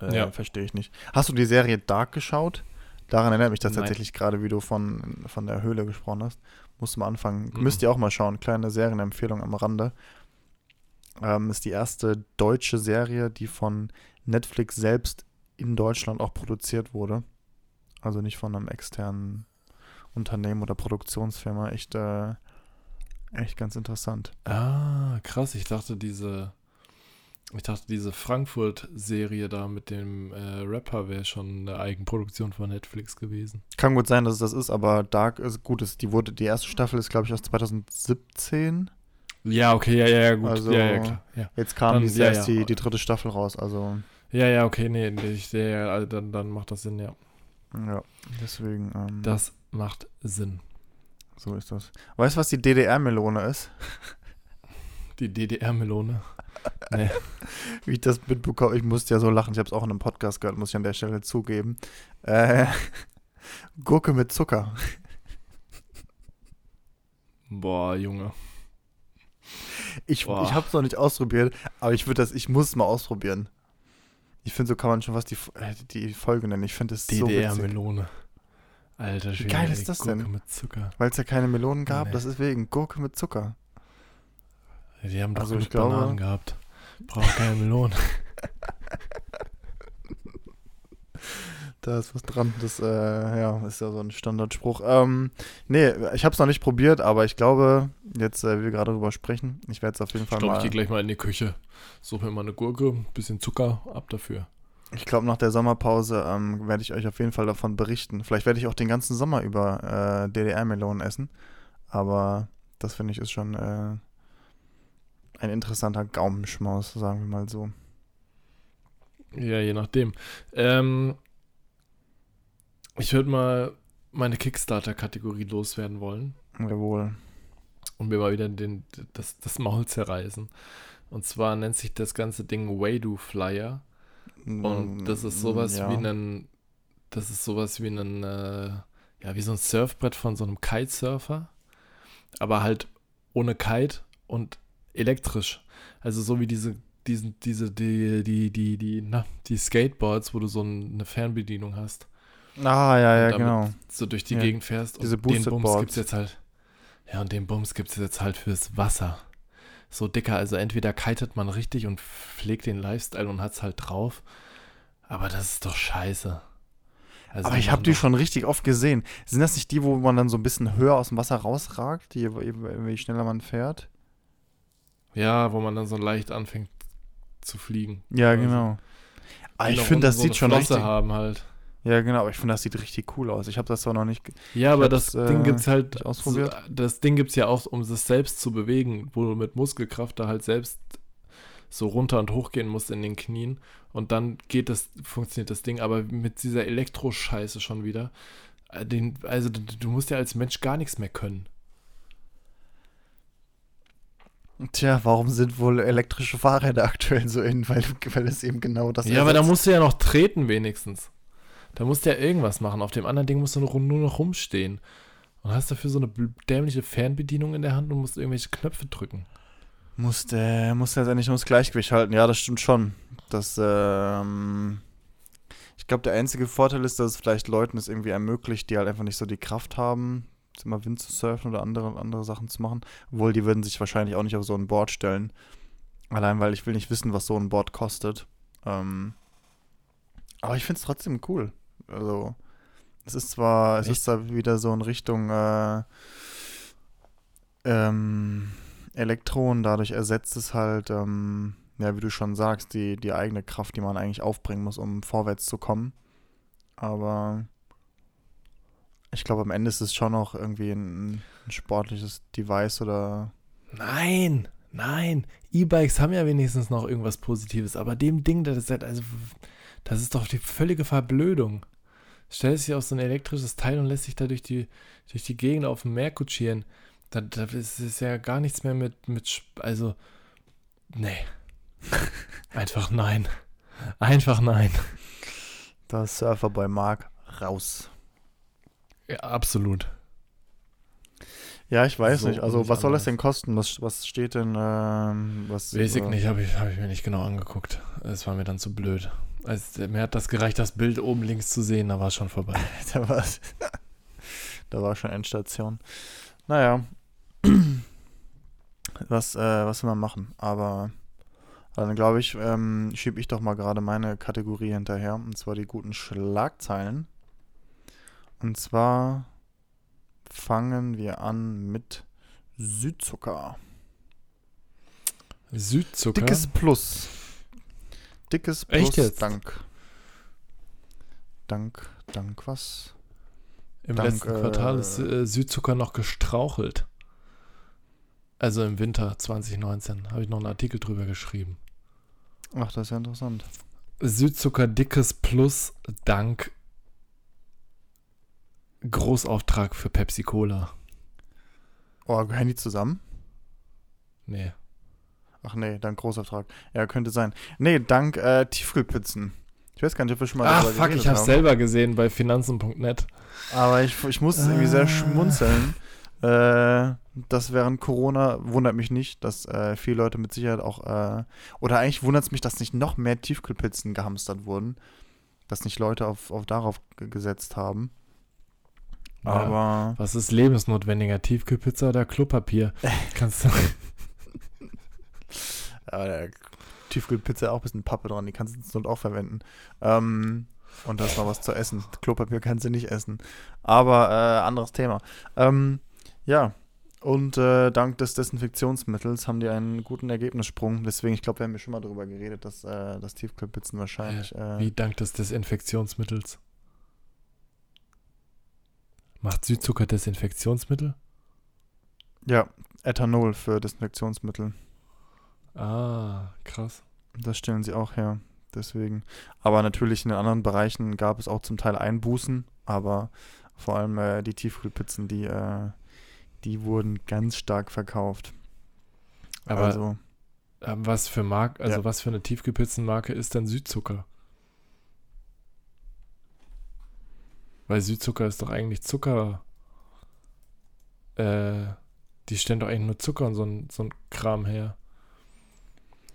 Äh, Ja. Verstehe ich nicht. Hast du die Serie Dark geschaut? Daran erinnert mich das Nein. tatsächlich gerade, wie du von, von der Höhle gesprochen hast. Musst du mal anfangen. Mhm. Müsst ihr auch mal schauen. Kleine Serienempfehlung am Rande. Ähm, ist die erste deutsche Serie, die von Netflix selbst in Deutschland auch produziert wurde. Also nicht von einem externen Unternehmen oder Produktionsfirma. Echt, äh, echt ganz interessant. Ah, krass. Ich dachte, diese, ich dachte, diese Frankfurt-Serie da mit dem äh, Rapper wäre schon eine Eigenproduktion von Netflix gewesen. Kann gut sein, dass es das ist, aber Dark ist gut. Ist, die, wurde, die erste Staffel ist, glaube ich, aus 2017. Ja, okay, ja, ja, ja, gut. Also- ja, ja, klar. Ja. Jetzt kam Dann- ja, erst. Die, die dritte Staffel raus. Also, ja, ja, okay, nee, ich, ja, ja, also dann, dann macht das Sinn, ja. ja, deswegen. Ähm, Das macht Sinn. So ist das. Weißt du, was die DDR-Melone ist? Die DDR-Melone. Nee. Wie ich das mitbekomme, ich musste ja so lachen, ich habe es auch in einem Podcast gehört, muss ich an der Stelle zugeben. Äh, Gurke mit Zucker. Boah, Junge. Ich, Boah. ich habe es noch nicht ausprobiert, aber ich würde das, ich muss es mal ausprobieren. Ich finde, so kann man schon was die, äh, die Folge nennen. Ich finde es so witzig. DDR-Melone. Alter Schwede. geil ey, ist das Gurke denn? Weil es ja keine Melonen gab, Nee. deswegen Gurke mit Zucker. Die haben doch Also ich glaube- Bananen gehabt. Brauchen keine Melonen. Da ist was dran. Das äh, ja, ist ja so ein Standardspruch. Ähm, nee, ich habe es noch nicht probiert, aber ich glaube, jetzt, äh, wie wir gerade drüber sprechen, ich werde es auf jeden Ich Fall glaube, ich mal. gehe gleich mal in die Küche. Suche mir mal eine Gurke, bisschen Zucker, ab dafür. Ich glaube, nach der Sommerpause ähm, werde ich euch auf jeden Fall davon berichten. Vielleicht werde ich auch den ganzen Sommer über äh, DDR-Melonen essen. Aber das finde ich ist schon äh, ein interessanter Gaumenschmaus, sagen wir mal so. Ja, je nachdem. Ähm, ich würde mal meine Kickstarter-Kategorie loswerden wollen Jawohl. und mir mal wieder den, das, das Maul zerreißen. Und zwar nennt sich das ganze Ding Waydo Flyer. Und das ist sowas Mm, ja. wie ein, das ist sowas wie ein, äh, ja, wie so ein Surfbrett von so einem Kitesurfer, aber halt ohne Kite und elektrisch. Also so wie diese, diesen, diese, die, die, die, die, na, die Skateboards, wo du so ein, eine Fernbedienung hast, Ah, ja, ja, genau. so durch die Ja, Gegend fährst. diese und den Bums Boards. gibt's jetzt halt, ja, und den Bums gibt's jetzt halt fürs Wasser. So dicker, also entweder kitet man richtig und pflegt den Lifestyle und hat's halt drauf, aber das ist doch scheiße. Also Aber ich habe die schon richtig oft gesehen. Sind das nicht die, wo man dann so ein bisschen höher aus dem Wasser rausragt, die, je schneller man fährt? Ja, wo man dann so leicht anfängt zu fliegen. Ja, Also, genau. Aber die ich finde, das so sieht schon Flosse richtig. haben halt. Ja, genau. Aber ich finde, das sieht richtig cool aus. Ich habe das zwar noch nicht. Ja, aber das äh, Ding gibt's halt. ausprobiert. Das Ding gibt's ja auch, um es selbst zu bewegen, wo du mit Muskelkraft da halt selbst so runter und hoch gehen musst in den Knien. Und dann geht das, funktioniert das Ding, aber mit dieser Elektroscheiße schon wieder. äh, Den, also du musst ja als Mensch gar nichts mehr können. Tja, warum sind wohl elektrische Fahrräder aktuell so in? Weil, weil es eben genau das ja, aber da ersetzt. musst du ja noch treten wenigstens. Da musst du ja irgendwas machen. Auf dem anderen Ding musst du nur, nur noch rumstehen. Und hast dafür so eine dämliche Fernbedienung in der Hand und musst irgendwelche Knöpfe drücken. Musst, äh, musst letztendlich nur das Gleichgewicht halten. Ja, das stimmt schon. Das, ähm, ich glaube, der einzige Vorteil ist, dass es vielleicht Leuten es irgendwie ermöglicht, die halt einfach nicht so die Kraft haben, immer Wind zu surfen oder andere, andere Sachen zu machen. Obwohl, die würden sich wahrscheinlich auch nicht auf so ein Board stellen. Allein, weil ich will nicht wissen, was so ein Board kostet. Ähm, aber ich finde es trotzdem cool. Also, es ist zwar, es Echt? ist zwar wieder so in Richtung, äh, ähm, Elektronen, dadurch ersetzt es halt, ähm, ja, wie du schon sagst, die, die eigene Kraft, die man eigentlich aufbringen muss, um vorwärts zu kommen. Aber ich glaube, am Ende ist es schon noch irgendwie ein, ein sportliches Device oder. Nein, nein. E-Bikes haben ja wenigstens noch irgendwas Positives, aber dem Ding, das ist halt, also, das ist doch die völlige Verblödung. Stellst dich auf so ein elektrisches Teil und lässt sich da durch die, durch die Gegend auf dem Meer kutschieren. Da, da ist es ja gar nichts mehr mit, mit, also, nee. Einfach nein. Einfach nein. Da ist Surfer bei Mark raus. Ja, absolut. Ja, ich weiß So nicht. Also, was soll das anders. denn kosten? Was, was steht denn, ähm, was. Weiß ich äh, nicht, habe ich, hab ich mir nicht genau angeguckt. Es war mir dann zu blöd. Also, mir hat das gereicht, das Bild oben links zu sehen, da war es schon vorbei. Da war, da war schon Endstation. Naja. Was, äh, was will man machen? Aber dann glaube ich, ähm, schiebe ich doch mal gerade meine Kategorie hinterher. Und zwar die guten Schlagzeilen. Und zwar fangen wir an mit Südzucker. Südzucker. Dickes Plus. Dickes Plus. Echt jetzt? Dank. Dank, dank was? Im Dank, letzten Quartal ist äh, äh, Südzucker noch gestrauchelt. Also im Winter 2019 habe ich noch einen Artikel drüber geschrieben. Ach, das ist ja interessant. Südzucker dickes Plus dank Großauftrag für Pepsi Cola. Oh, gehören die zusammen? Nee. Ach nee, dank Großauftrag. Ja, könnte sein. Nee, dank äh, Tiefkühlpizzen. Ich weiß gar nicht, ob wir schon mal Ach darüber fuck, ich habe haben. selber gesehen bei finanzen.net. Aber ich, ich muss irgendwie sehr Ah. schmunzeln. Äh, das während Corona wundert mich nicht, dass äh, viele Leute mit Sicherheit auch, äh, oder eigentlich wundert es mich, dass nicht noch mehr Tiefkühlpizzen gehamstert wurden. Dass nicht Leute auf, auf darauf ge- gesetzt haben. Ja. Aber Was ist lebensnotwendiger? Tiefkühlpizza oder Klopapier? Kannst du. Ja, der Tiefkühlpizza auch ein bisschen Pappe dran, die kannst du sonst auch verwenden. Ähm, und da ist noch was zu essen. Klopapier kannst du nicht essen. Aber äh, anderes Thema. Ähm, ja, und äh, dank des Desinfektionsmittels haben die einen guten Ergebnissprung. Deswegen, ich glaube, wir haben ja schon mal darüber geredet, dass, äh, dass Tiefkühlpizzen wahrscheinlich. Äh, Wie dank des Desinfektionsmittels? Macht Südzucker Desinfektionsmittel? ja, Ethanol für Desinfektionsmittel. Ah, krass. Das stellen sie auch her. Deswegen. Aber natürlich in den anderen Bereichen gab es auch zum Teil Einbußen, aber vor allem äh, die Tiefkühlpizzen, die, äh, die wurden ganz stark verkauft. Aber also, ähm, was für Mark, also Ja. was für eine Tiefkühlpizzenmarke ist denn Südzucker? Weil Südzucker ist doch eigentlich Zucker. Äh, die stellen doch eigentlich nur Zucker und so ein, so ein Kram her.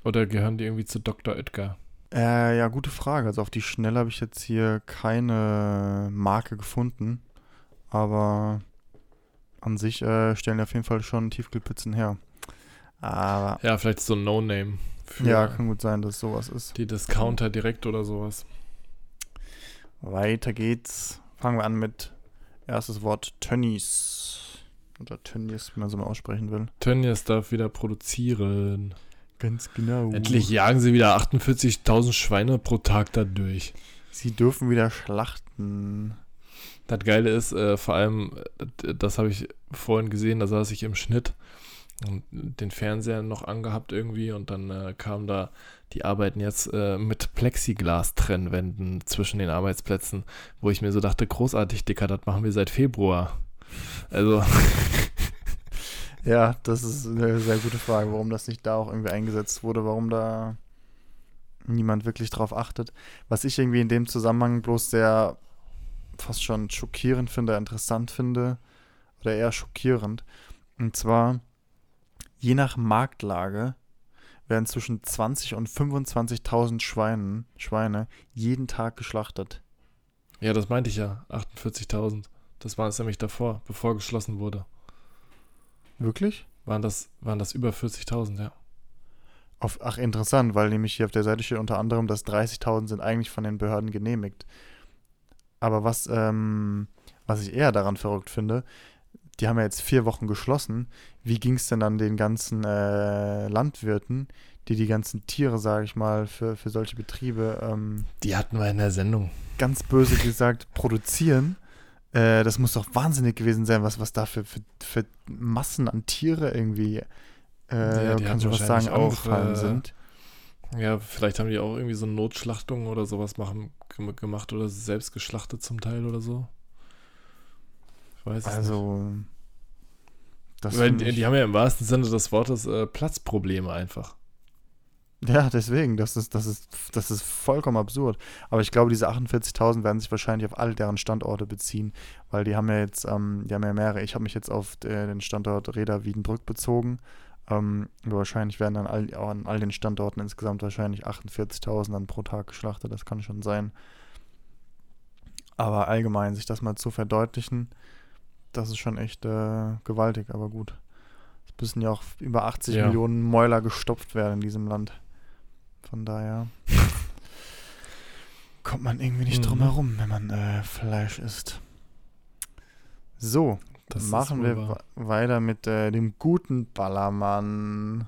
Oder gehören die irgendwie zu Dr. Oetker? äh, ja, gute Frage. Also auf die Schnelle habe ich jetzt hier keine Marke gefunden, aber an sich äh, stellen die auf jeden Fall schon Tiefkühlpizzen her. Aber Ja, vielleicht so ein No-Name. Ja, kann gut sein, dass sowas ist. die Discounter direkt oder sowas. Weiter geht's. Fangen wir an mit erstes Wort Tönnies. Oder Tönnies, wie man so mal aussprechen will. Tönnies darf wieder produzieren. Ganz genau. Endlich jagen sie wieder 48.000 Schweine pro Tag da durch. Sie dürfen wieder schlachten. Das Geile ist, äh, vor allem, das habe ich vorhin gesehen, da saß ich im Schnitt und den Fernseher noch angehabt irgendwie und dann äh, kam da, die arbeiten jetzt äh, mit Plexiglas-Trennwänden zwischen den Arbeitsplätzen, wo ich mir so dachte, großartig, Dicker, das machen wir seit Februar. Also, Ja, das ist eine sehr gute Frage, warum das nicht da auch irgendwie eingesetzt wurde, warum da niemand wirklich drauf achtet. Was ich irgendwie in dem Zusammenhang bloß sehr fast schon schockierend finde, interessant finde, oder eher schockierend. Und zwar, je nach Marktlage werden zwischen 20 und 25.000 Schweinen, Schweine jeden Tag geschlachtet. ja, das meinte ich ja, 48.000. Das war es nämlich davor, bevor geschlossen wurde. Wirklich? Waren das, waren das über 40.000, ja. Auf, ach, interessant, weil nämlich hier auf der Seite steht unter anderem, dass 30.000 sind eigentlich von den Behörden genehmigt. Aber was, ähm, was ich eher daran verrückt finde, die haben ja jetzt vier Wochen geschlossen. Wie ging es denn dann den ganzen äh, Landwirten, die die ganzen Tiere, sage ich mal, für, für solche Betriebe ähm, Die hatten wir in der Sendung. ganz böse gesagt produzieren? Äh, das muss doch wahnsinnig gewesen sein, was, was da für, für, für Massen an Tiere irgendwie, äh, Ja, kannst du was sagen, auch, angefallen äh, sind. Ja, vielleicht haben die auch irgendwie so Notschlachtungen oder sowas machen, gem- gemacht oder selbst geschlachtet zum Teil oder so. Ich weiß es nicht. Also, das Weil find die, die haben ja im wahrsten Sinne des Wortes äh, Platzprobleme einfach. ja, deswegen, das ist, das ist, das ist vollkommen absurd. Aber ich glaube, diese 48.000 werden sich wahrscheinlich auf all deren Standorte beziehen, weil die haben ja jetzt, ähm, die haben ja mehrere. Ich habe mich jetzt auf äh, den Standort Reda Wiedenbrück bezogen. Ähm, wahrscheinlich werden dann all, an all den Standorten insgesamt wahrscheinlich 48.000 dann pro Tag geschlachtet. Das kann schon sein. Aber allgemein, sich das mal zu verdeutlichen, das ist schon echt äh, gewaltig, aber gut. Es müssen ja auch über 80 Ja. Millionen Mäuler gestopft werden in diesem Land. Von daher kommt man irgendwie nicht drum Mhm. herum, wenn man äh, Fleisch isst. So, Das machen wir wa- weiter mit äh, dem guten Ballermann.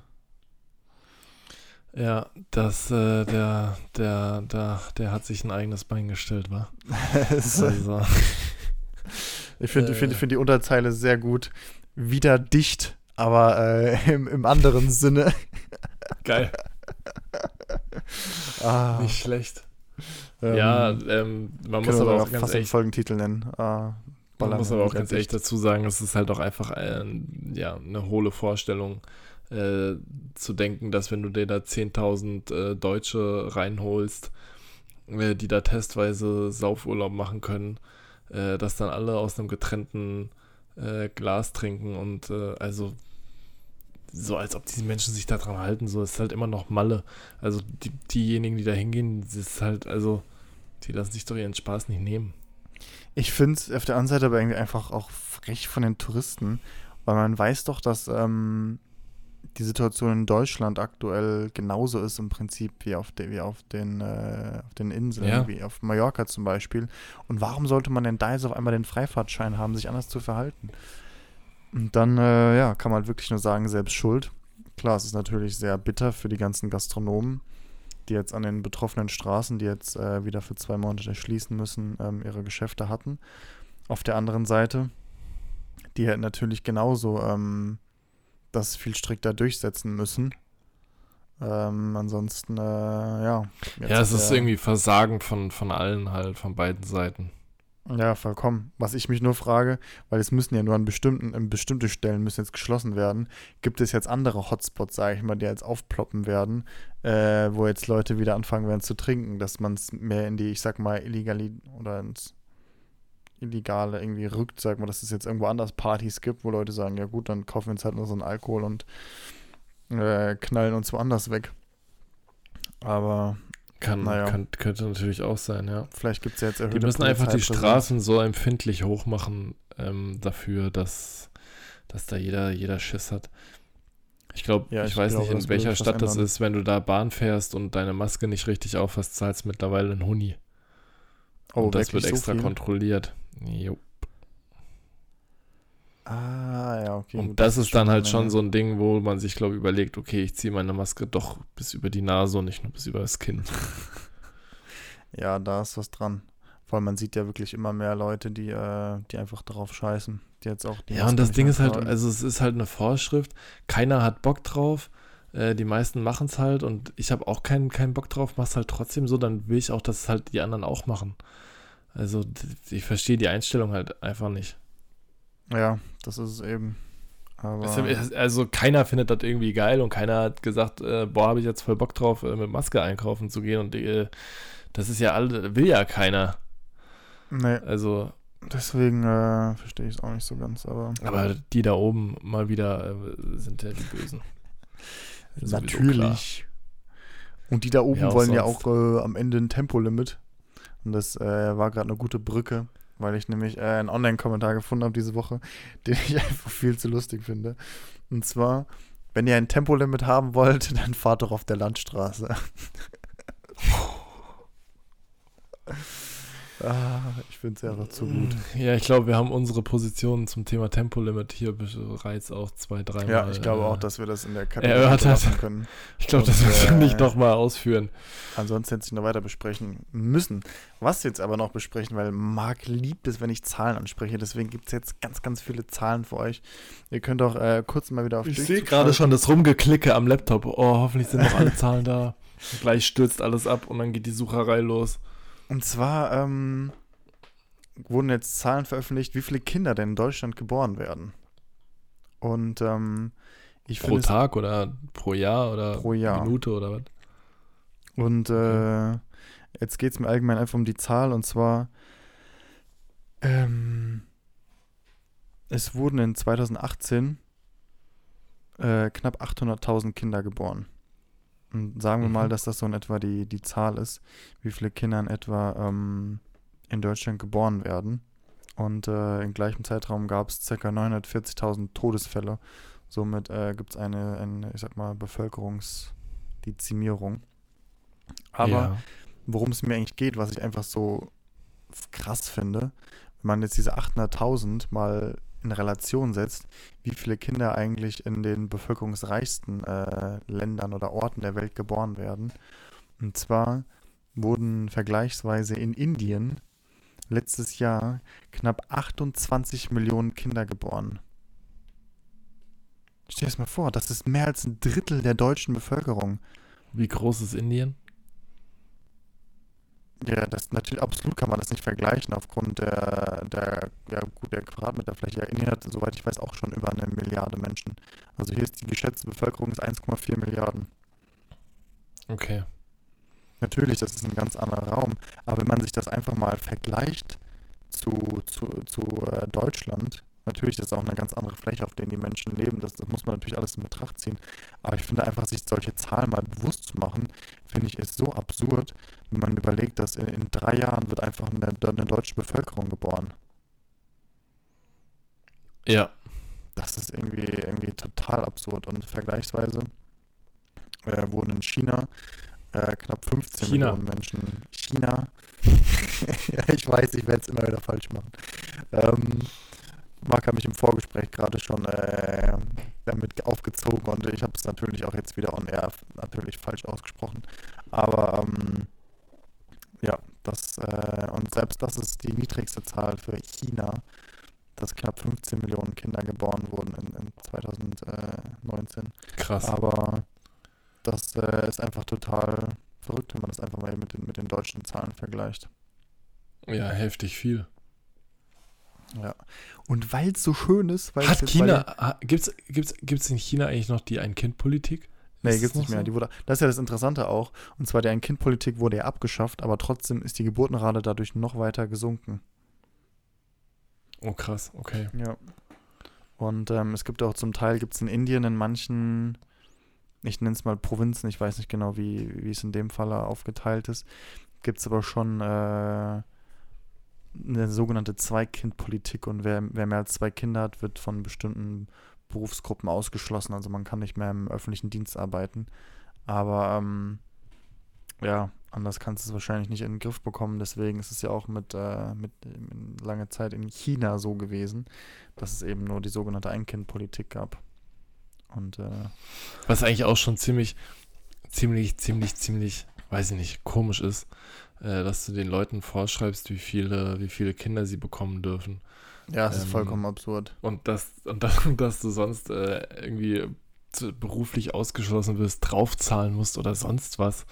Ja, das, äh, der, der, der, der hat sich ein eigenes Bein gestellt, war. Es- Also, ich finde find, äh. ich find die Unterzeile sehr gut. Wieder dicht, aber äh, im, im anderen Sinne. geil, Ah, nicht schlecht. ähm, ja, ähm, man muss aber auch ganz fast den Folgentitel nennen. Ah, man muss aber auch ganz ehrlich dazu sagen, es ist halt auch einfach ein, ja, eine hohle Vorstellung, äh, zu denken, dass wenn du dir da 10.000 äh, Deutsche reinholst, äh, die da testweise Saufurlaub machen können, äh, dass dann alle aus einem getrennten äh, Glas trinken und äh, also so als ob diese Menschen sich daran halten, so ist halt immer noch Malle. Also die, diejenigen, die da hingehen, das ist halt, also die lassen sich doch ihren Spaß nicht nehmen. Ich finde es auf der anderen Seite aber irgendwie einfach auch frech von den Touristen, weil man weiß doch, dass ähm, die Situation in Deutschland aktuell genauso ist im Prinzip wie auf, de, wie auf, den, äh, auf den Inseln, Ja. wie auf Mallorca zum Beispiel. Und warum sollte man denn da jetzt auf einmal den Freifahrtschein haben, sich anders zu verhalten? Und dann, äh, ja, kann man halt wirklich nur sagen, selbst schuld. Klar, es ist natürlich sehr bitter für die ganzen Gastronomen, die jetzt an den betroffenen Straßen, die jetzt äh, wieder für zwei Monate schließen müssen, ähm, ihre Geschäfte hatten. Auf der anderen Seite, die hätten natürlich genauso ähm, das viel strikter durchsetzen müssen. Ähm, ansonsten, äh, ja. ja, es ist irgendwie Versagen von, von allen halt, von beiden Seiten. Ja, vollkommen. Was ich mich nur frage, weil es müssen ja nur an bestimmten, an bestimmte Stellen müssen jetzt geschlossen werden, gibt es jetzt andere Hotspots, sage ich mal, die jetzt aufploppen werden, äh, wo jetzt Leute wieder anfangen werden zu trinken, dass man es mehr in die, ich sag mal, illegali oder ins Illegale irgendwie rückt, sag mal, dass es jetzt irgendwo anders Partys gibt, wo Leute sagen, ja gut, dann kaufen wir uns halt nur so einen Alkohol und äh, knallen uns woanders weg. Aber Kann, Naja. kann, könnte natürlich auch sein, ja. vielleicht gibt es ja jetzt erhöhte Die müssen einfach die. Straßen so empfindlich hochmachen ähm, dafür, dass, dass da jeder, jeder Schiss hat. Ich glaube, Ja, ich, ich weiß glaube, nicht, in welcher Stadt das ist, wenn du da Bahn fährst und deine Maske nicht richtig aufhast, zahlst mittlerweile einen Huni. Oh, und das wird so extra viel? kontrolliert. Jo. Ah, ja, okay. Und gut, das ist dann halt schon so ein Ding, wo man sich, glaube ich, überlegt, okay, ich ziehe meine Maske doch bis über die Nase und nicht nur bis über das Kinn. Ja, da ist was dran. Vor allem, man sieht ja wirklich immer mehr Leute, die, äh, die einfach darauf scheißen. Die jetzt auch die Ja, Maske und das Ding ist halt, also es ist halt eine Vorschrift. Keiner hat Bock drauf. Äh, die meisten machen es halt und ich habe auch keinen, keinen Bock drauf, mach's halt trotzdem so, dann will ich auch, dass es halt die anderen auch machen. Also ich verstehe die Einstellung halt einfach nicht. Ja, das ist es eben. Also keiner findet das irgendwie geil und keiner hat gesagt, äh, boah, habe ich jetzt voll Bock drauf, äh, mit Maske einkaufen zu gehen und äh, das ist ja alle, will ja keiner. nee, Also, deswegen äh, verstehe ich es auch nicht so ganz. Aber aber die da oben mal wieder äh, sind ja die Bösen. Natürlich. Und die da oben Ja, wollen ja sonst. auch äh, am Ende ein Tempolimit. Und das äh, war gerade eine gute Brücke, weil ich nämlich äh, einen Online-Kommentar gefunden habe diese Woche, den ich einfach viel zu lustig finde. Und zwar, wenn ihr ein Tempolimit haben wollt, dann fahrt doch auf der Landstraße. ah, ich finde es einfach zu gut. Ja, ich glaube, wir haben unsere Position zum Thema Tempolimit hier bereits auch zwei, dreimal. Ja, ich glaube äh, auch, dass wir das in der Kategorie erörtert. können. Ich glaube, das müssen wir äh, nicht nochmal ausführen. Ansonsten hätte ich noch weiter besprechen müssen. Was wir jetzt aber noch besprechen, weil Marc liebt es, wenn ich Zahlen anspreche. Deswegen gibt es jetzt ganz, ganz viele Zahlen für euch. Ihr könnt auch äh, kurz mal wieder auf Ich sehe gerade schon das Rumgeklicke am Laptop. Oh, hoffentlich sind noch alle Zahlen da. Gleich stürzt alles ab und dann geht die Sucherei los. Und zwar ähm, wurden jetzt Zahlen veröffentlicht, wie viele Kinder denn in Deutschland geboren werden. Und ähm, ich Pro finde es Tag oder pro Jahr oder Pro Jahr. Minute oder was? Und äh, jetzt geht es mir allgemein einfach um die Zahl und zwar ähm, es wurden in 2018 äh, knapp 800.000 Kinder geboren. Und sagen wir Mhm. mal, dass das so in etwa die, die Zahl ist, wie viele Kinder in etwa ähm, in Deutschland geboren werden. Und äh, im gleichen Zeitraum gab es ca. 940.000 Todesfälle. Somit äh, gibt es eine, eine, ich sag mal, Bevölkerungsdezimierung. Aber ja. worum es mir eigentlich geht, was ich einfach so krass finde, wenn man jetzt diese 800.000 mal in Relation setzt, wie viele Kinder eigentlich in den bevölkerungsreichsten äh, Ländern oder Orten der Welt geboren werden. Und zwar wurden vergleichsweise in Indien letztes Jahr knapp 28 Millionen Kinder geboren. Stell dir das mal vor, das ist mehr als ein Drittel der deutschen Bevölkerung. Wie groß ist Indien? Ja, das natürlich absolut kann man das nicht vergleichen aufgrund der, der, ja, gut, der Quadratmeterfläche. Indien hat, soweit ich weiß, auch schon über eine Milliarde Menschen. Also hier ist die geschätzte Bevölkerung ist 1,4 Milliarden. Okay. Natürlich, das ist ein ganz anderer Raum. Aber wenn man sich das einfach mal vergleicht zu, zu, zu äh, Deutschland, natürlich ist das auch eine ganz andere Fläche, auf der die Menschen leben. Das, das muss man natürlich alles in Betracht ziehen. Aber ich finde einfach, sich solche Zahlen mal bewusst zu machen, finde ich, ist so absurd, wenn man überlegt, dass in, in drei Jahren wird einfach eine, eine deutsche Bevölkerung geboren. Ja. Das ist irgendwie, irgendwie total absurd. Und vergleichsweise äh, wurden in China äh, knapp 15 China. Millionen Menschen. China. ja, ich weiß, ich werde es immer wieder falsch machen. Ähm, Marc hat mich im Vorgespräch gerade schon äh, damit aufgezogen und ich habe es natürlich auch jetzt wieder on air natürlich falsch ausgesprochen. Aber ähm, ja, das äh, und selbst das ist die niedrigste Zahl für China, dass knapp 15 Millionen Kinder geboren wurden in, in 2019. Krass. Aber das äh, ist einfach total verrückt, wenn man das einfach mal mit den, mit den deutschen Zahlen vergleicht. Ja, heftig viel. Ja. Und weil es so schön ist, weil es Hat China, gibt's, gibt's, gibt's in China eigentlich noch die Ein-Kind-Politik? nee, gibt's das nicht mehr. so? Die wurde, das ist ja das Interessante auch. Und zwar die Ein-Kind-Politik wurde ja abgeschafft, aber trotzdem ist die Geburtenrate dadurch noch weiter gesunken. Oh, krass, okay. Ja. Und ähm, es gibt auch zum Teil, gibt es in Indien in manchen, ich nenne es mal Provinzen, ich weiß nicht genau, wie, wie es in dem Fall aufgeteilt ist, gibt es aber schon äh, eine sogenannte Zwei-Kind-Politik und wer, wer mehr als zwei Kinder hat, wird von bestimmten Berufsgruppen ausgeschlossen. Also man kann nicht mehr im öffentlichen Dienst arbeiten. Aber ähm, Ja, anders kannst du es wahrscheinlich nicht in den Griff bekommen. Deswegen ist es ja auch mit, äh, mit in lange Zeit in China so gewesen, dass es eben nur die sogenannte Ein-Kind-Politik gab. Und äh, Was eigentlich auch schon ziemlich, ziemlich, ziemlich, ziemlich, weiß ich nicht, komisch ist, äh, dass du den Leuten vorschreibst, wie viele, wie viele Kinder sie bekommen dürfen. ja, ist Ähm, vollkommen absurd. Und dass, und dass, dass du sonst äh, irgendwie beruflich ausgeschlossen wirst, draufzahlen musst oder sonst was.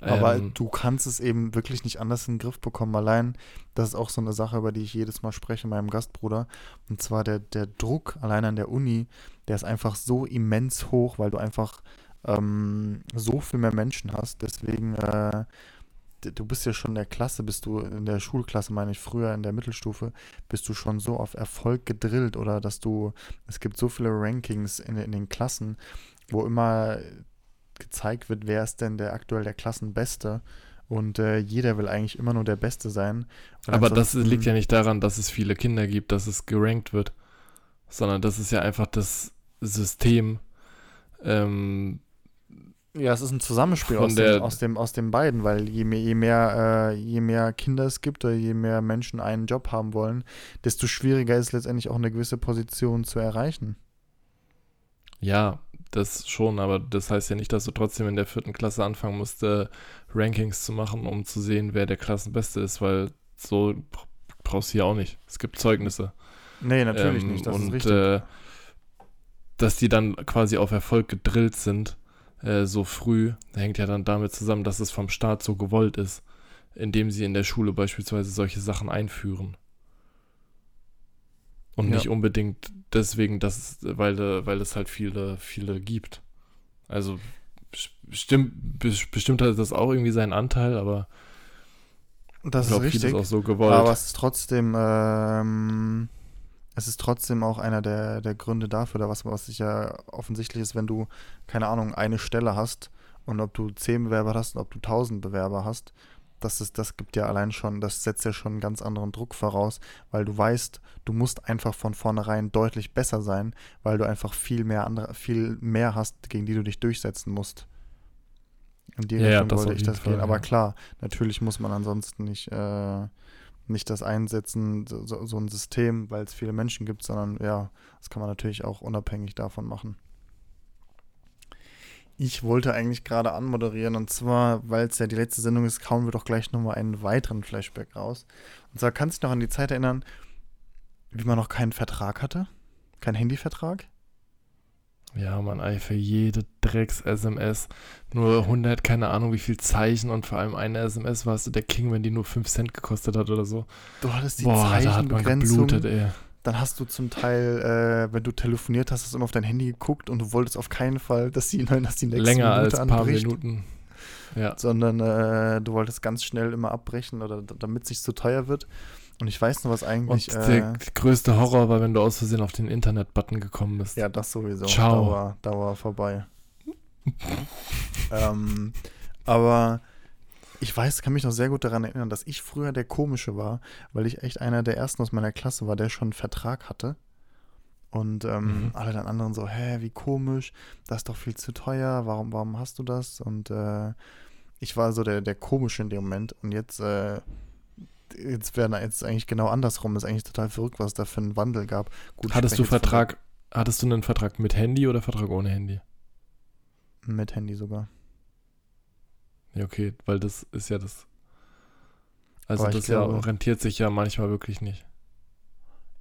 Aber Ähm, du kannst es eben wirklich nicht anders in den Griff bekommen. Allein, das ist auch so eine Sache, über die ich jedes Mal spreche mit meinem Gastbruder. Und zwar der, der Druck allein an der Uni, der ist einfach so immens hoch, weil du einfach ähm, so viel mehr Menschen hast. Deswegen, äh, du bist ja schon in der Klasse, bist du in der Schulklasse, meine ich, früher in der Mittelstufe, bist du schon so auf Erfolg gedrillt oder dass du, es gibt so viele Rankings in, in den Klassen, wo immer gezeigt wird, wer ist denn der aktuell der Klassenbeste. Und äh, jeder will eigentlich immer nur der Beste sein. Und aber das liegt ja nicht daran, dass es viele Kinder gibt, dass es gerankt wird, sondern das ist ja einfach das System. Ähm, Ja, es ist ein Zusammenspiel aus, dem, aus, dem, aus den beiden, weil je mehr, je, mehr, äh, je mehr Kinder es gibt oder je mehr Menschen einen Job haben wollen, desto schwieriger ist letztendlich auch eine gewisse Position zu erreichen. ja, das schon, aber das heißt ja nicht, dass du trotzdem in der vierten Klasse anfangen musst, äh, Rankings zu machen, um zu sehen, wer der Klassenbeste ist, weil so br- brauchst du ja auch nicht. Es gibt Zeugnisse. Nee, natürlich Ähm, nicht, das und, ist richtig. Äh, dass die dann quasi auf Erfolg gedrillt sind, äh, so früh, hängt ja dann damit zusammen, dass es vom Staat so gewollt ist, indem sie in der Schule beispielsweise solche Sachen einführen. Und Ja. nicht unbedingt deswegen, dass weil, weil es halt viele, viele gibt. Also bes- bestimmt, bes- bestimmt hat das auch irgendwie seinen Anteil, aber das ich ist glaube, vieles richtig. auch so gewollt. Aber es ist trotzdem, ähm, es ist trotzdem auch einer der, der Gründe dafür, da was, was sicher offensichtlich ist, wenn du, keine Ahnung, eine Stelle hast und ob du zehn Bewerber hast und ob du tausend Bewerber hast, das ist, das gibt ja allein schon, das setzt ja schon einen ganz anderen Druck voraus, weil du weißt, du musst einfach von vornherein deutlich besser sein, weil du einfach viel mehr andere, viel mehr hast, gegen die du dich durchsetzen musst. In die Ja, ja, Richtung wollte ich das gehen. Fall, Aber ja. klar, natürlich muss man ansonsten nicht, äh, nicht das einsetzen, so, so ein System, weil es viele Menschen gibt, sondern ja, das kann man natürlich auch unabhängig davon machen. Ich wollte eigentlich gerade anmoderieren und zwar, weil es ja die letzte Sendung ist, hauen wir doch gleich nochmal einen weiteren Flashback raus. Und zwar kannst du dich noch an die Zeit erinnern, wie man noch keinen Vertrag hatte? Kein Handyvertrag? Ja, man, ey, für jede Drecks-SMS. Nur 100, keine Ahnung, wie viel Zeichen und vor allem eine SMS warst du der King, wenn die nur 5 Cent gekostet hat oder so. Du hattest die Boah, da hat man Zeichenbegrenzung. geblutet, ey. Dann hast du zum Teil, äh, wenn du telefoniert hast, hast du immer auf dein Handy geguckt und du wolltest auf keinen Fall, dass die, dass die nächste Länger Minute als ein paar anbricht. Minuten. Ja. sondern äh, du wolltest ganz schnell immer abbrechen oder damit es nicht zu teuer wird. Und ich weiß noch, was eigentlich. Und äh, der größte Horror war, wenn du aus Versehen auf den Internet-Button gekommen bist. ja, das sowieso. Ciao. Da war, da war vorbei. ähm, aber ich weiß, kann mich noch sehr gut daran erinnern, dass ich früher der Komische war, weil ich echt einer der ersten aus meiner Klasse war, der schon einen Vertrag hatte. Und ähm, Mhm. alle dann anderen so, hä, wie komisch, das ist doch viel zu teuer, warum, warum hast du das? Und äh, ich war so der, der Komische in dem Moment. Und jetzt, äh, jetzt werden jetzt eigentlich genau andersrum. Ist eigentlich total verrückt, was es da für einen Wandel gab. Gut, Hattest du jetzt von- Vertrag, hattest du einen Vertrag mit Handy oder Vertrag ohne Handy? Mit Handy sogar. Ja, okay, weil das ist ja das. Also das ja glaube- rentiert sich ja manchmal wirklich nicht.